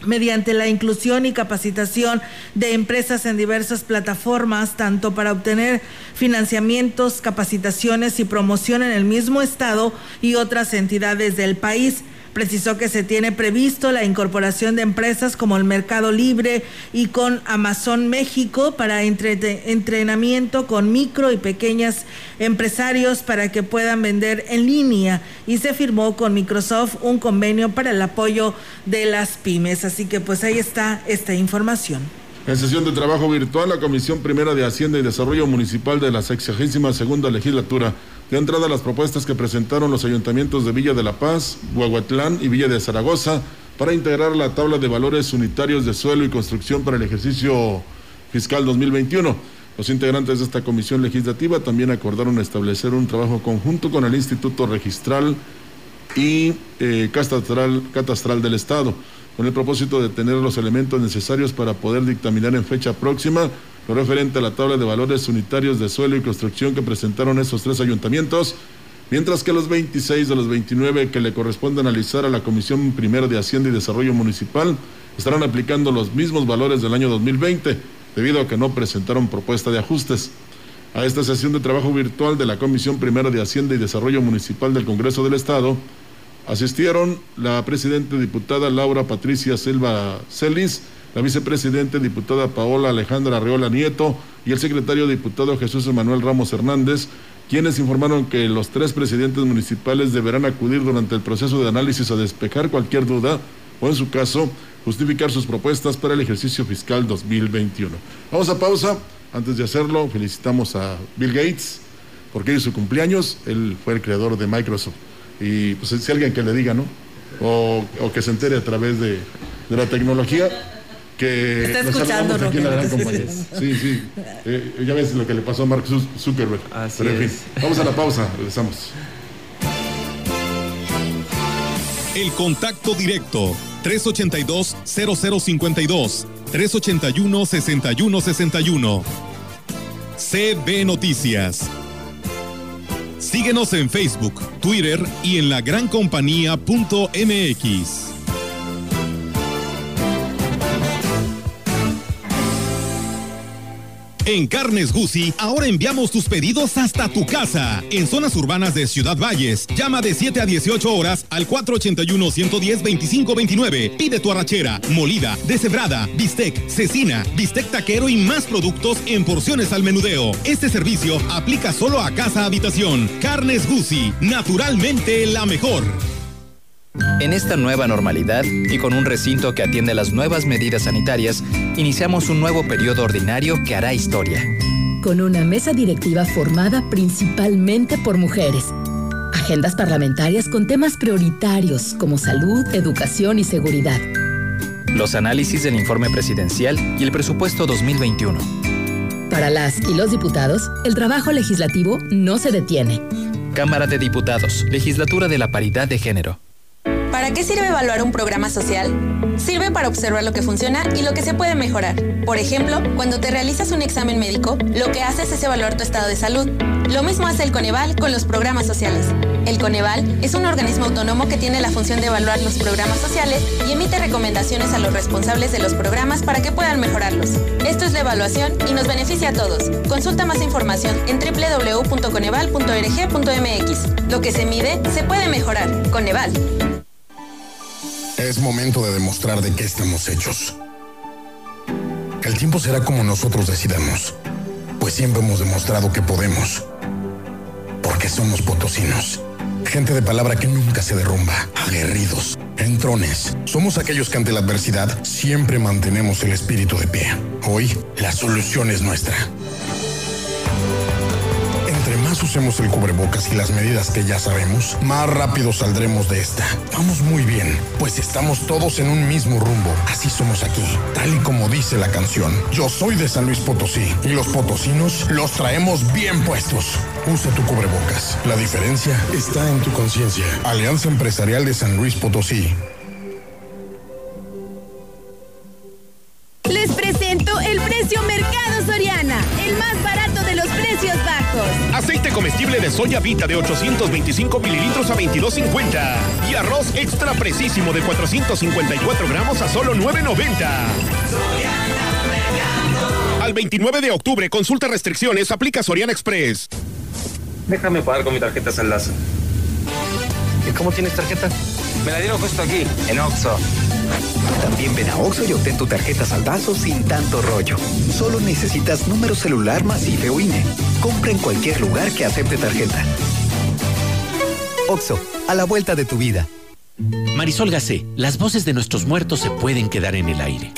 mediante la inclusión y capacitación de empresas en diversas plataformas, tanto para obtener financiamientos, capacitaciones y promoción en el mismo estado y otras entidades del país. Precisó que se tiene previsto la incorporación de empresas como el Mercado Libre y con Amazon México para entrenamiento con micro y pequeñas empresarios para que puedan vender en línea y se firmó con Microsoft un convenio para el apoyo de las pymes. Así que pues ahí está esta información. En sesión de trabajo virtual, la Comisión Primera de Hacienda y Desarrollo Municipal de la 62 segunda legislatura dio entrada las propuestas que presentaron los ayuntamientos de Villa de la Paz, Huahuatlán y Villa de Zaragoza para integrar la tabla de valores unitarios de suelo y construcción para el ejercicio fiscal 2021. Los integrantes de esta comisión legislativa también acordaron establecer un trabajo conjunto con el Instituto Registral y eh, catastral del Estado con el propósito de tener los elementos necesarios para poder dictaminar en fecha próxima lo referente a la tabla de valores unitarios de suelo y construcción que presentaron esos tres ayuntamientos, mientras que los 26 de los 29 que le corresponde analizar a la Comisión Primera de Hacienda y Desarrollo Municipal estarán aplicando los mismos valores del año 2020, debido a que no presentaron propuesta de ajustes. A esta sesión de trabajo virtual de la Comisión Primera de Hacienda y Desarrollo Municipal del Congreso del Estado asistieron la presidenta diputada Laura Patricia Silva Celis, la vicepresidenta diputada Paola Alejandra Arreola Nieto y el secretario diputado Jesús Manuel Ramos Hernández, quienes informaron que los tres presidentes municipales deberán acudir durante el proceso de análisis a despejar cualquier duda o, en su caso, justificar sus propuestas para el ejercicio fiscal 2021. Vamos a pausa. Antes de hacerlo, felicitamos a Bill Gates porque es su cumpleaños. Él fue el creador de Microsoft. Y pues si alguien que le diga, ¿no? O, que se entere a través de, la tecnología que Está escuchando, aquí en la gran compañía. Sí, sí. Eh, ya ves lo que le pasó a Mark Zuckerberg. Pero en fin, vamos a la pausa, regresamos. El contacto directo 382 0052 381 6161. CB Noticias. Síguenos en Facebook, Twitter y en la lagrancompañía.mx. En Carnes Gucci, ahora enviamos tus pedidos hasta tu casa. En zonas urbanas de Ciudad Valles, llama de 7 a 18 horas al 481-110-2529. Pide tu arrachera, molida, deshebrada, bistec, cecina, bistec taquero y más productos en porciones al menudeo. Este servicio aplica solo a casa habitación. Carnes Gucci, naturalmente la mejor. En esta nueva normalidad y con un recinto que atiende las nuevas medidas sanitarias, iniciamos un nuevo periodo ordinario que hará historia. Con una mesa directiva formada principalmente por mujeres. Agendas parlamentarias con temas prioritarios como salud, educación y seguridad. Los análisis del informe presidencial y el presupuesto 2021. Para las y los diputados, el trabajo legislativo no se detiene. Cámara de Diputados, Legislatura de la Paridad de Género. ¿Para qué sirve evaluar un programa social? Sirve para observar lo que funciona y lo que se puede mejorar. Por ejemplo, cuando te realizas un examen médico, lo que haces es evaluar tu estado de salud. Lo mismo hace el Coneval con los programas sociales. El Coneval es un organismo autónomo que tiene la función de evaluar los programas sociales y emite recomendaciones a los responsables de los programas para que puedan mejorarlos. Esto es la evaluación y nos beneficia a todos. Consulta más información en www.coneval.org.mx. Lo que se mide se puede mejorar. Coneval. Es momento de demostrar de qué estamos hechos. El tiempo será como nosotros decidamos, pues siempre hemos demostrado que podemos. Porque somos potosinos. Gente de palabra que nunca se derrumba, aguerridos, entrones. Somos aquellos que ante la adversidad siempre mantenemos el espíritu de pie. Hoy, la solución es nuestra usemos el cubrebocas y las medidas que ya sabemos, más rápido saldremos de esta. Vamos muy bien, pues estamos todos en un mismo rumbo. Así somos aquí, tal y como dice la canción. Yo soy de San Luis Potosí y los potosinos los traemos bien puestos. Usa tu cubrebocas. La diferencia está en tu conciencia. Alianza Empresarial de San Luis Potosí. Comestible de soya vita de 825 mililitros a 22.50 y arroz extra precisísimo de 454 gramos a solo 9.90. Al 29 de octubre, consulta restricciones, aplica Soriana Express. Déjame pagar con mi tarjeta Saldazo. ¿Y cómo tienes tarjeta? Me la dieron justo aquí, en Oxo. También ven a Oxo y obtén tu tarjeta saldazo sin tanto rollo. Solo necesitas número celular más IFE o INE. Compra en cualquier lugar que acepte tarjeta. Oxo, a la vuelta de tu vida. Marisol Gacé, las voces de nuestros muertos se pueden quedar en el aire.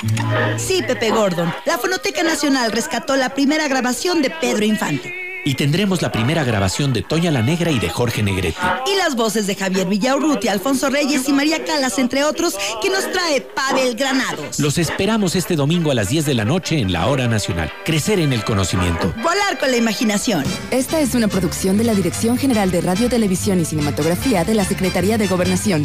Sí, Pepe Gordon. La Fonoteca Nacional rescató la primera grabación de Pedro Infante. Y tendremos la primera grabación de Toña la Negra y de Jorge Negrete. Y las voces de Javier Villaurruti, Alfonso Reyes y María Calas, entre otros, que nos trae Pavel Granados. Los esperamos este domingo a las 10 de la noche en la Hora Nacional. Crecer en el conocimiento. Volar con la imaginación. Esta es una producción de la Dirección General de Radio, Televisión y Cinematografía de la Secretaría de Gobernación.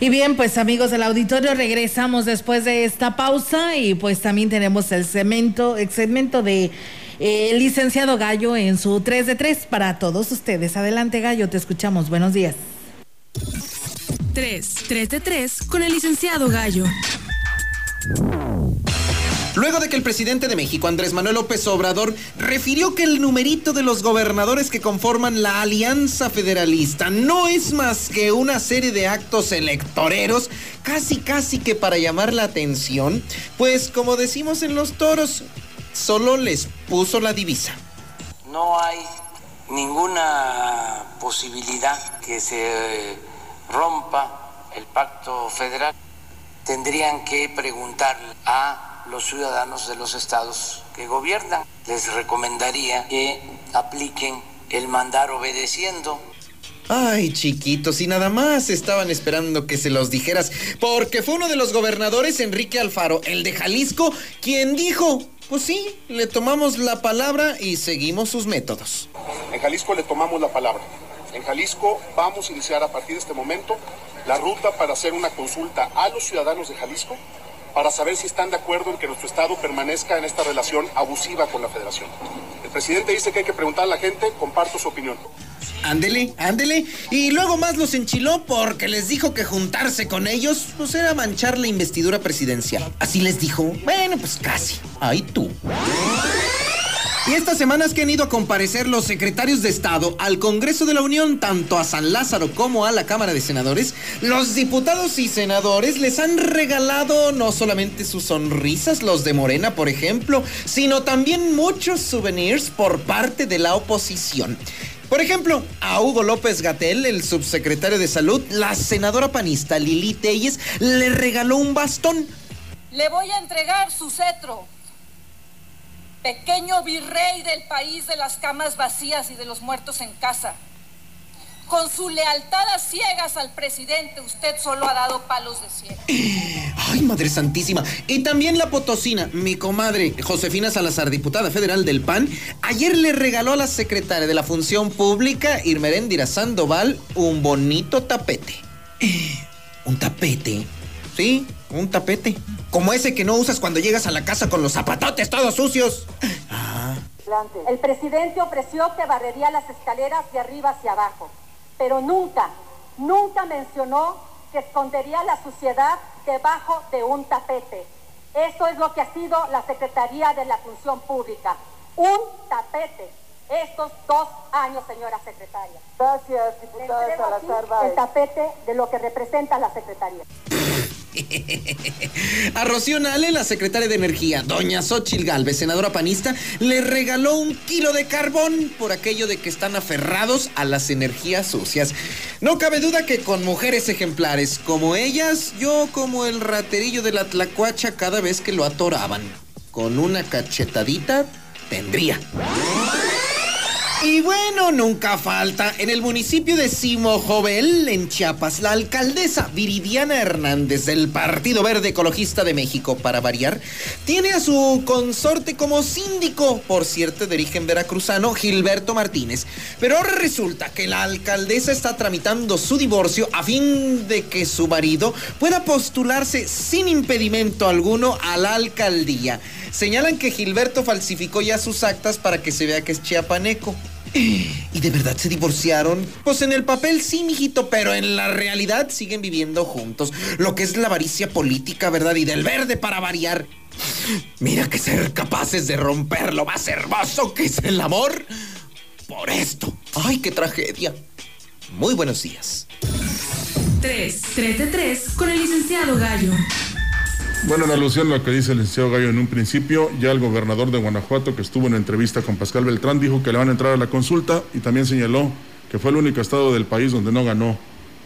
Y bien, pues amigos del auditorio, regresamos después de esta pausa y pues también tenemos el segmento, el segmento de el licenciado Gallo en su 3 de 3 para todos ustedes. Adelante Gallo, te escuchamos. Buenos días. 3, 3 de 3 con el licenciado Gallo. luego de que el presidente de México, Andrés Manuel López Obrador, refirió que el numerito de los gobernadores que conforman la Alianza Federalista no es más que una serie de actos electoreros, casi casi que para llamar la atención, pues como decimos en los toros, solo les puso la divisa. No hay ninguna posibilidad que se rompa el pacto federal. Tendrían que preguntar a los ciudadanos de los estados que gobiernan. Les recomendaría que apliquen el mandar obedeciendo. Ay, chiquitos, y nada más estaban esperando que se los dijeras, porque fue uno de los gobernadores, Enrique Alfaro, el de Jalisco, quien dijo, pues sí, le tomamos la palabra y seguimos sus métodos. En Jalisco le tomamos la palabra. En Jalisco vamos a iniciar a partir de este momento la ruta para hacer una consulta a los ciudadanos de Jalisco para saber si están de acuerdo en que nuestro Estado permanezca en esta relación abusiva con la Federación. Presidente dice que hay que preguntar a la gente, comparto su opinión. Ándele, ándele. Y luego más los enchiló porque les dijo que juntarse con ellos pues era manchar la investidura presidencial. Así les dijo. Bueno, pues casi. Ay tú. Y estas semanas que han ido a comparecer los secretarios de Estado al Congreso de la Unión, tanto a San Lázaro como a la Cámara de Senadores, los diputados y senadores les han regalado no solamente sus sonrisas, los de Morena, por ejemplo, sino también muchos souvenirs por parte de la oposición. Por ejemplo, a Hugo López Gatel, el subsecretario de Salud, la senadora panista Lili Telles le regaló un bastón. Le voy a entregar su cetro pequeño virrey del país de las camas vacías y de los muertos en casa. Con su lealtad a ciegas al presidente, usted solo ha dado palos de cielo. Ay, Madre Santísima. Y también la potosina, mi comadre Josefina Salazar, diputada federal del PAN, ayer le regaló a la secretaria de la Función Pública, Irmeréndira Sandoval, un bonito tapete. ¿Un tapete? Sí, un tapete. Como ese que no usas cuando llegas a la casa con los zapatotes todos sucios. Ah. El presidente ofreció que barrería las escaleras de arriba hacia abajo, pero nunca, nunca mencionó que escondería la suciedad debajo de un tapete. Eso es lo que ha sido la Secretaría de la Función Pública. Un tapete. Estos dos años, señora secretaria. Gracias, diputada Salazar. El tapete de lo que representa la Secretaría. A Rocío Nale, la secretaria de Energía, doña Xochil Galvez, senadora panista, le regaló un kilo de carbón por aquello de que están aferrados a las energías sucias. No cabe duda que con mujeres ejemplares como ellas, yo como el raterillo de la tlacuacha cada vez que lo atoraban. Con una cachetadita, tendría. Y bueno, nunca falta, en el municipio de Simojovel, en Chiapas, la alcaldesa Viridiana Hernández del Partido Verde Ecologista de México, para variar, tiene a su consorte como síndico, por cierto, de origen veracruzano, Gilberto Martínez. Pero resulta que la alcaldesa está tramitando su divorcio a fin de que su marido pueda postularse sin impedimento alguno a la alcaldía. Señalan que Gilberto falsificó ya sus actas para que se vea que es chiapaneco. ¿Y de verdad se divorciaron? Pues en el papel sí, mijito, pero en la realidad siguen viviendo juntos. Lo que es la avaricia política, ¿verdad? Y del verde para variar. Mira que ser capaces de romper lo más hermoso que es el amor. Por esto. ¡Ay, qué tragedia! Muy buenos días. 3, 3 de 3 con el licenciado Gallo. Bueno, en alusión a lo que dice el licenciado Gallo en un principio, ya el gobernador de Guanajuato, que estuvo en entrevista con Pascal Beltrán, dijo que le van a entrar a la consulta y también señaló que fue el único estado del país donde no ganó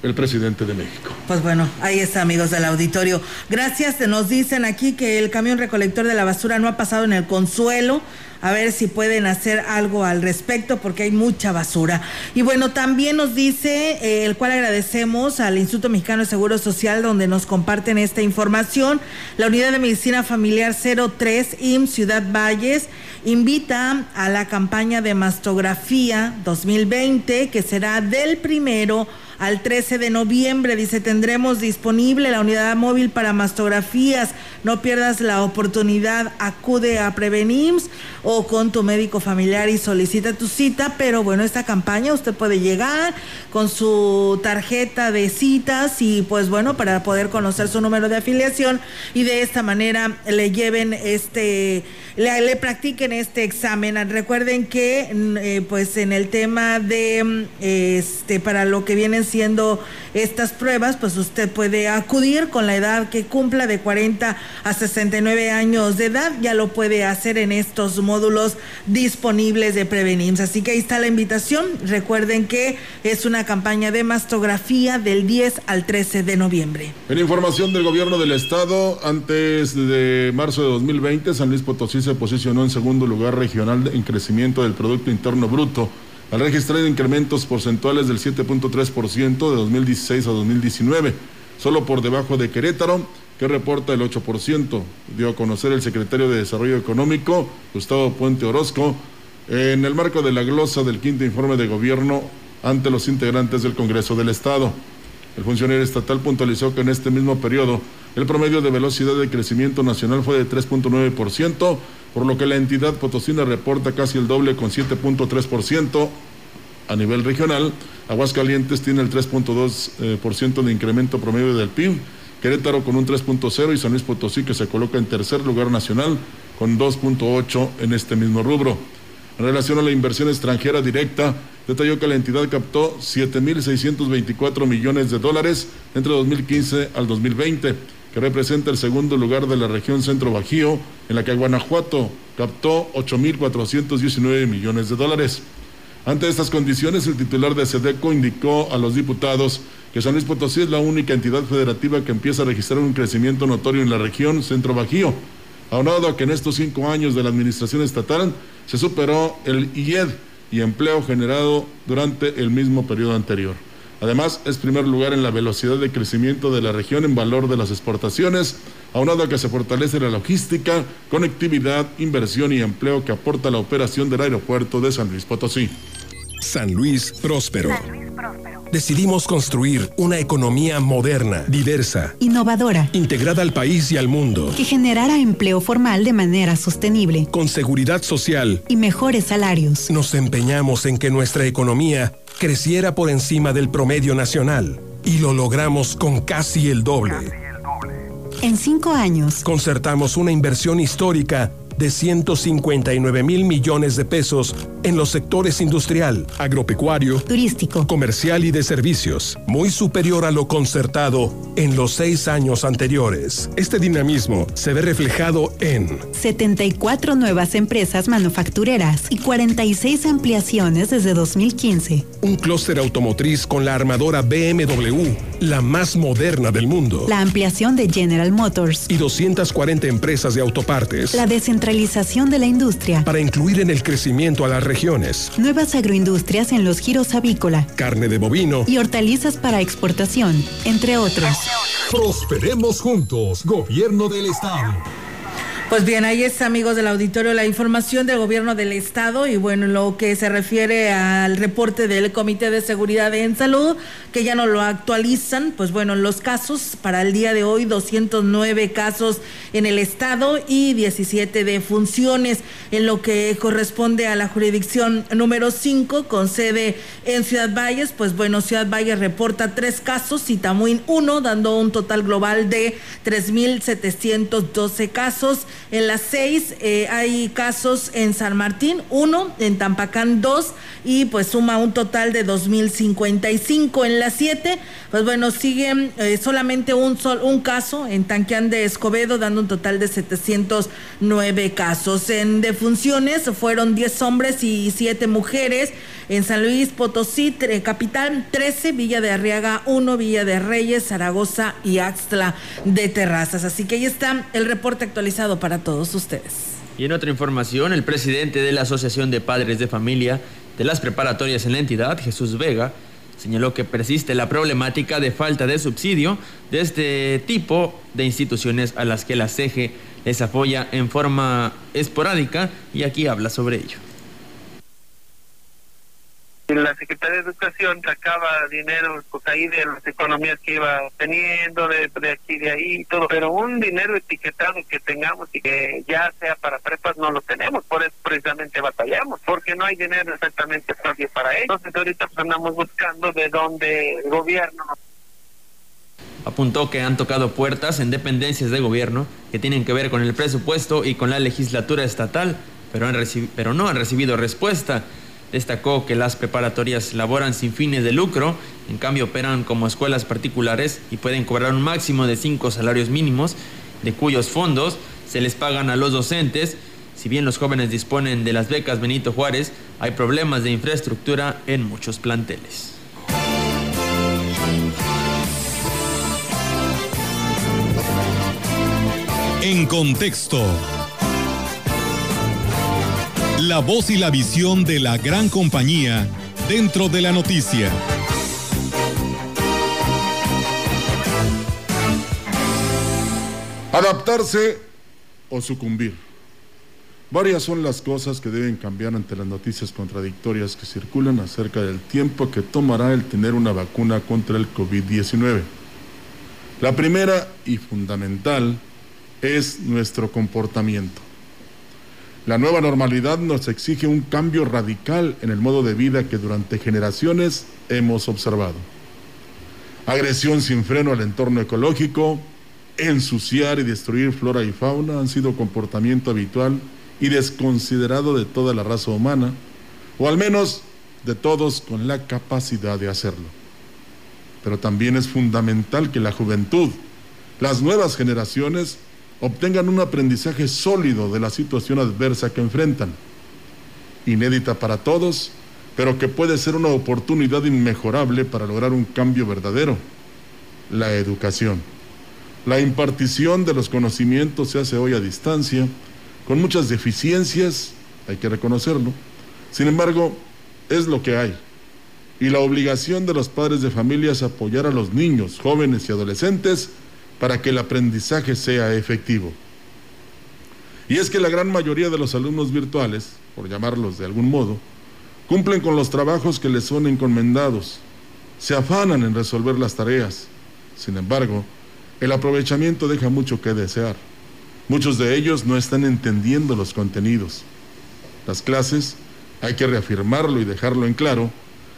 el presidente de México. Pues bueno, ahí está, amigos del auditorio. Gracias, nos dicen aquí que el camión recolector de la basura no ha pasado en el consuelo a ver si pueden hacer algo al respecto porque hay mucha basura. Y bueno, también nos dice, eh, el cual agradecemos al Instituto Mexicano de Seguro Social donde nos comparten esta información, la Unidad de Medicina Familiar 03 IM Ciudad Valles invita a la campaña de mastografía 2020 que será del primero al 13 de noviembre. Dice, tendremos disponible la unidad móvil para mastografías. No pierdas la oportunidad. Acude a Prevenims o con tu médico familiar y solicita tu cita. Pero bueno, esta campaña usted puede llegar con su tarjeta de citas y pues bueno, para poder conocer su número de afiliación y de esta manera le lleven este, le, practiquen este examen. Recuerden que mm, eh, pues en el tema de mm, este para lo que vienen siendo estas pruebas, pues usted puede acudir con la edad que cumpla de 40 a 69 años de edad, ya lo puede hacer en estos módulos disponibles de Prevenims. Así que ahí está la invitación. Recuerden que es una campaña de mastografía del 10 al 13 de noviembre. En información del gobierno del estado, antes de marzo de 2020, San Luis Potosí se posicionó en segundo lugar regional en crecimiento del Producto Interno Bruto al registrar incrementos porcentuales del 7.3% de 2016 a 2019, solo por debajo de Querétaro, que reporta el 8%, dio a conocer el secretario de Desarrollo Económico, Gustavo Puente Orozco, en el marco de la glosa del quinto informe de gobierno ante los integrantes del Congreso del Estado. El funcionario estatal puntualizó que en este mismo periodo el promedio de velocidad de crecimiento nacional fue de 3.9%, por lo que la entidad potosina reporta casi el doble con 7.3%. A nivel regional, Aguascalientes tiene el 3.2% de incremento promedio del PIB, Querétaro con un 3.0 y San Luis Potosí que se coloca en tercer lugar nacional con 2.8 en este mismo rubro. En relación a la inversión extranjera directa, detalló que la entidad captó 7.624 millones de dólares entre 2015 al 2020 representa el segundo lugar de la región Centro Bajío, en la que Guanajuato captó 8.419 millones de dólares. Ante estas condiciones, el titular de SEDECO indicó a los diputados que San Luis Potosí es la única entidad federativa que empieza a registrar un crecimiento notorio en la región Centro Bajío, aunado a que en estos cinco años de la administración estatal se superó el IED y empleo generado durante el mismo periodo anterior. Además, es primer lugar en la velocidad de crecimiento de la región en valor de las exportaciones, aunado a que se fortalece la logística, conectividad, inversión y empleo que aporta la operación del aeropuerto de San Luis Potosí. San Luis Próspero. Decidimos construir una economía moderna, diversa, innovadora, integrada al país y al mundo, que generara empleo formal de manera sostenible, con seguridad social y mejores salarios. Nos empeñamos en que nuestra economía creciera por encima del promedio nacional y lo logramos con casi el doble. En cinco años, concertamos una inversión histórica de 159 mil millones de pesos en los sectores industrial, agropecuario, turístico, comercial y de servicios, muy superior a lo concertado en los seis años anteriores. Este dinamismo se ve reflejado en 74 nuevas empresas manufactureras y 46 ampliaciones desde 2015. Un clúster automotriz con la armadora BMW, la más moderna del mundo. La ampliación de General Motors. Y 240 empresas de autopartes. La descentralización de la industria. Para incluir en el crecimiento a las regiones. Nuevas agroindustrias en los giros avícola. Carne de bovino. Y hortalizas para exportación, entre otros. Prosperemos juntos, Gobierno del Estado. Pues bien, ahí está, amigos del auditorio, la información del gobierno del estado y bueno, lo que se refiere al reporte del Comité de Seguridad en Salud, que ya no lo actualizan, pues bueno, los casos para el día de hoy, 209 casos en el estado y 17 de funciones en lo que corresponde a la jurisdicción número 5 con sede en Ciudad Valles, pues bueno, Ciudad Valles reporta tres casos y Tamuín uno, dando un total global de 3.712 casos. En las seis eh, hay casos en San Martín, uno, en Tampacán dos y pues suma un total de 2.055. En las siete, pues bueno, siguen eh, solamente un, sol, un caso en Tanqueán de Escobedo, dando un total de 709 casos. En defunciones fueron 10 hombres y 7 mujeres. En San Luis Potosí, capital 13, Villa de Arriaga 1, Villa de Reyes, Zaragoza y Axtla de Terrazas. Así que ahí está el reporte actualizado para todos ustedes. Y en otra información, el presidente de la Asociación de Padres de Familia de las Preparatorias en la entidad, Jesús Vega, señaló que persiste la problemática de falta de subsidio de este tipo de instituciones a las que la CEGE les apoya en forma esporádica y aquí habla sobre ello. La Secretaría de educación sacaba dinero pues ahí de las economías que iba teniendo, de, de aquí, de ahí todo, pero un dinero etiquetado que tengamos y que ya sea para prepas no lo tenemos, por eso precisamente batallamos, porque no hay dinero exactamente para eso. Entonces ahorita pues andamos buscando de dónde el gobierno Apuntó que han tocado puertas en dependencias de gobierno que tienen que ver con el presupuesto y con la legislatura estatal, pero, han pero no han recibido respuesta. Destacó que las preparatorias laboran sin fines de lucro, en cambio operan como escuelas particulares y pueden cobrar un máximo de cinco salarios mínimos, de cuyos fondos se les pagan a los docentes. Si bien los jóvenes disponen de las becas Benito Juárez, hay problemas de infraestructura en muchos planteles. En contexto. La voz y la visión de la gran compañía dentro de la noticia. Adaptarse o sucumbir. Varias son las cosas que deben cambiar ante las noticias contradictorias que circulan acerca del tiempo que tomará el tener una vacuna contra el COVID-19. La primera y fundamental es nuestro comportamiento. La nueva normalidad nos exige un cambio radical en el modo de vida que durante generaciones hemos observado. Agresión sin freno al entorno ecológico, ensuciar y destruir flora y fauna han sido comportamiento habitual y desconsiderado de toda la raza humana, o al menos de todos con la capacidad de hacerlo. Pero también es fundamental que la juventud, las nuevas generaciones, obtengan un aprendizaje sólido de la situación adversa que enfrentan, inédita para todos, pero que puede ser una oportunidad inmejorable para lograr un cambio verdadero, la educación. La impartición de los conocimientos se hace hoy a distancia, con muchas deficiencias, hay que reconocerlo. Sin embargo, es lo que hay. Y la obligación de los padres de familia es apoyar a los niños, jóvenes y adolescentes para que el aprendizaje sea efectivo. Y es que la gran mayoría de los alumnos virtuales, por llamarlos de algún modo, cumplen con los trabajos que les son encomendados, se afanan en resolver las tareas. Sin embargo, el aprovechamiento deja mucho que desear. Muchos de ellos no están entendiendo los contenidos. Las clases, hay que reafirmarlo y dejarlo en claro,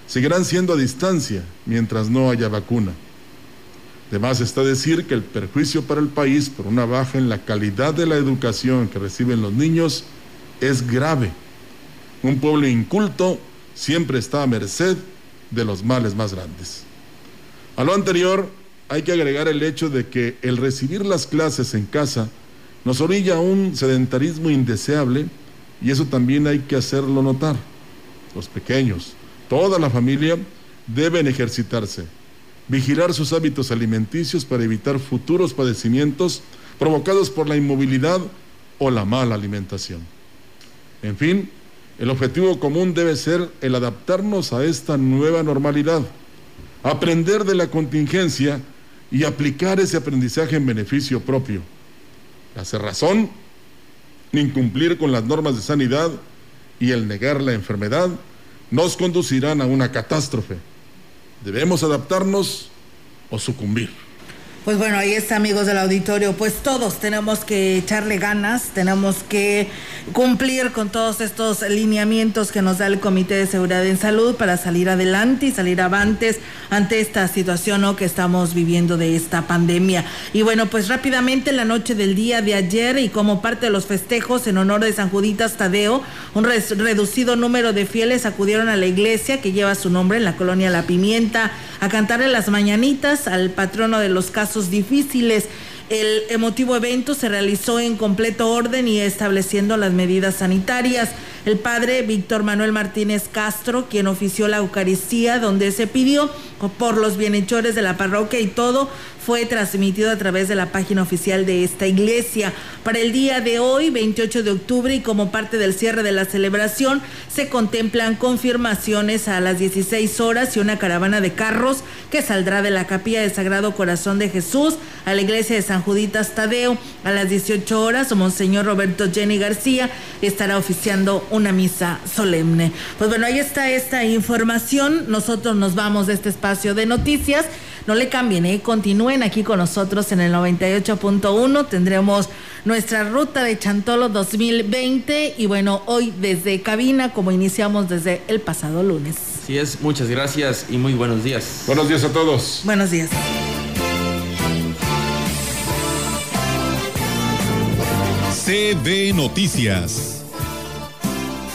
seguirán siendo a distancia mientras no haya vacuna. Además está decir que el perjuicio para el país por una baja en la calidad de la educación que reciben los niños es grave. Un pueblo inculto siempre está a merced de los males más grandes. A lo anterior hay que agregar el hecho de que el recibir las clases en casa nos orilla a un sedentarismo indeseable y eso también hay que hacerlo notar. Los pequeños, toda la familia deben ejercitarse vigilar sus hábitos alimenticios para evitar futuros padecimientos provocados por la inmovilidad o la mala alimentación. En fin, el objetivo común debe ser el adaptarnos a esta nueva normalidad, aprender de la contingencia y aplicar ese aprendizaje en beneficio propio. La cerrazón, incumplir con las normas de sanidad y el negar la enfermedad nos conducirán a una catástrofe ¿Debemos adaptarnos o sucumbir? Pues bueno, ahí está, amigos del auditorio. Pues todos tenemos que echarle ganas, tenemos que cumplir con todos estos lineamientos que nos da el Comité de Seguridad en Salud para salir adelante y salir avantes ante esta situación que estamos viviendo de esta pandemia. Y bueno, pues rápidamente la noche del día de ayer y como parte de los festejos en honor de San Juditas Tadeo, un reducido número de fieles acudieron a la iglesia que lleva su nombre en la colonia La Pimienta a cantarle las mañanitas al patrono de los casos difíciles. El emotivo evento se realizó en completo orden y estableciendo las medidas sanitarias. El padre Víctor Manuel Martínez Castro, quien ofició la Eucaristía, donde se pidió por los bienhechores de la parroquia y todo fue transmitido a través de la página oficial de esta iglesia. Para el día de hoy, 28 de octubre, y como parte del cierre de la celebración, se contemplan confirmaciones a las 16 horas y una caravana de carros que saldrá de la capilla del Sagrado Corazón de Jesús a la iglesia de San Juditas Tadeo. A las 18 horas, Monseñor Roberto Jenny García estará oficiando una misa solemne. Pues bueno, ahí está esta información. Nosotros nos vamos de este espacio de noticias. No le cambien, ¿eh? continúen aquí con nosotros en el 98.1. Tendremos nuestra ruta de Chantolo 2020 y bueno, hoy desde cabina como iniciamos desde el pasado lunes. Sí es, muchas gracias y muy buenos días. Buenos días a todos. Buenos días. CB Noticias.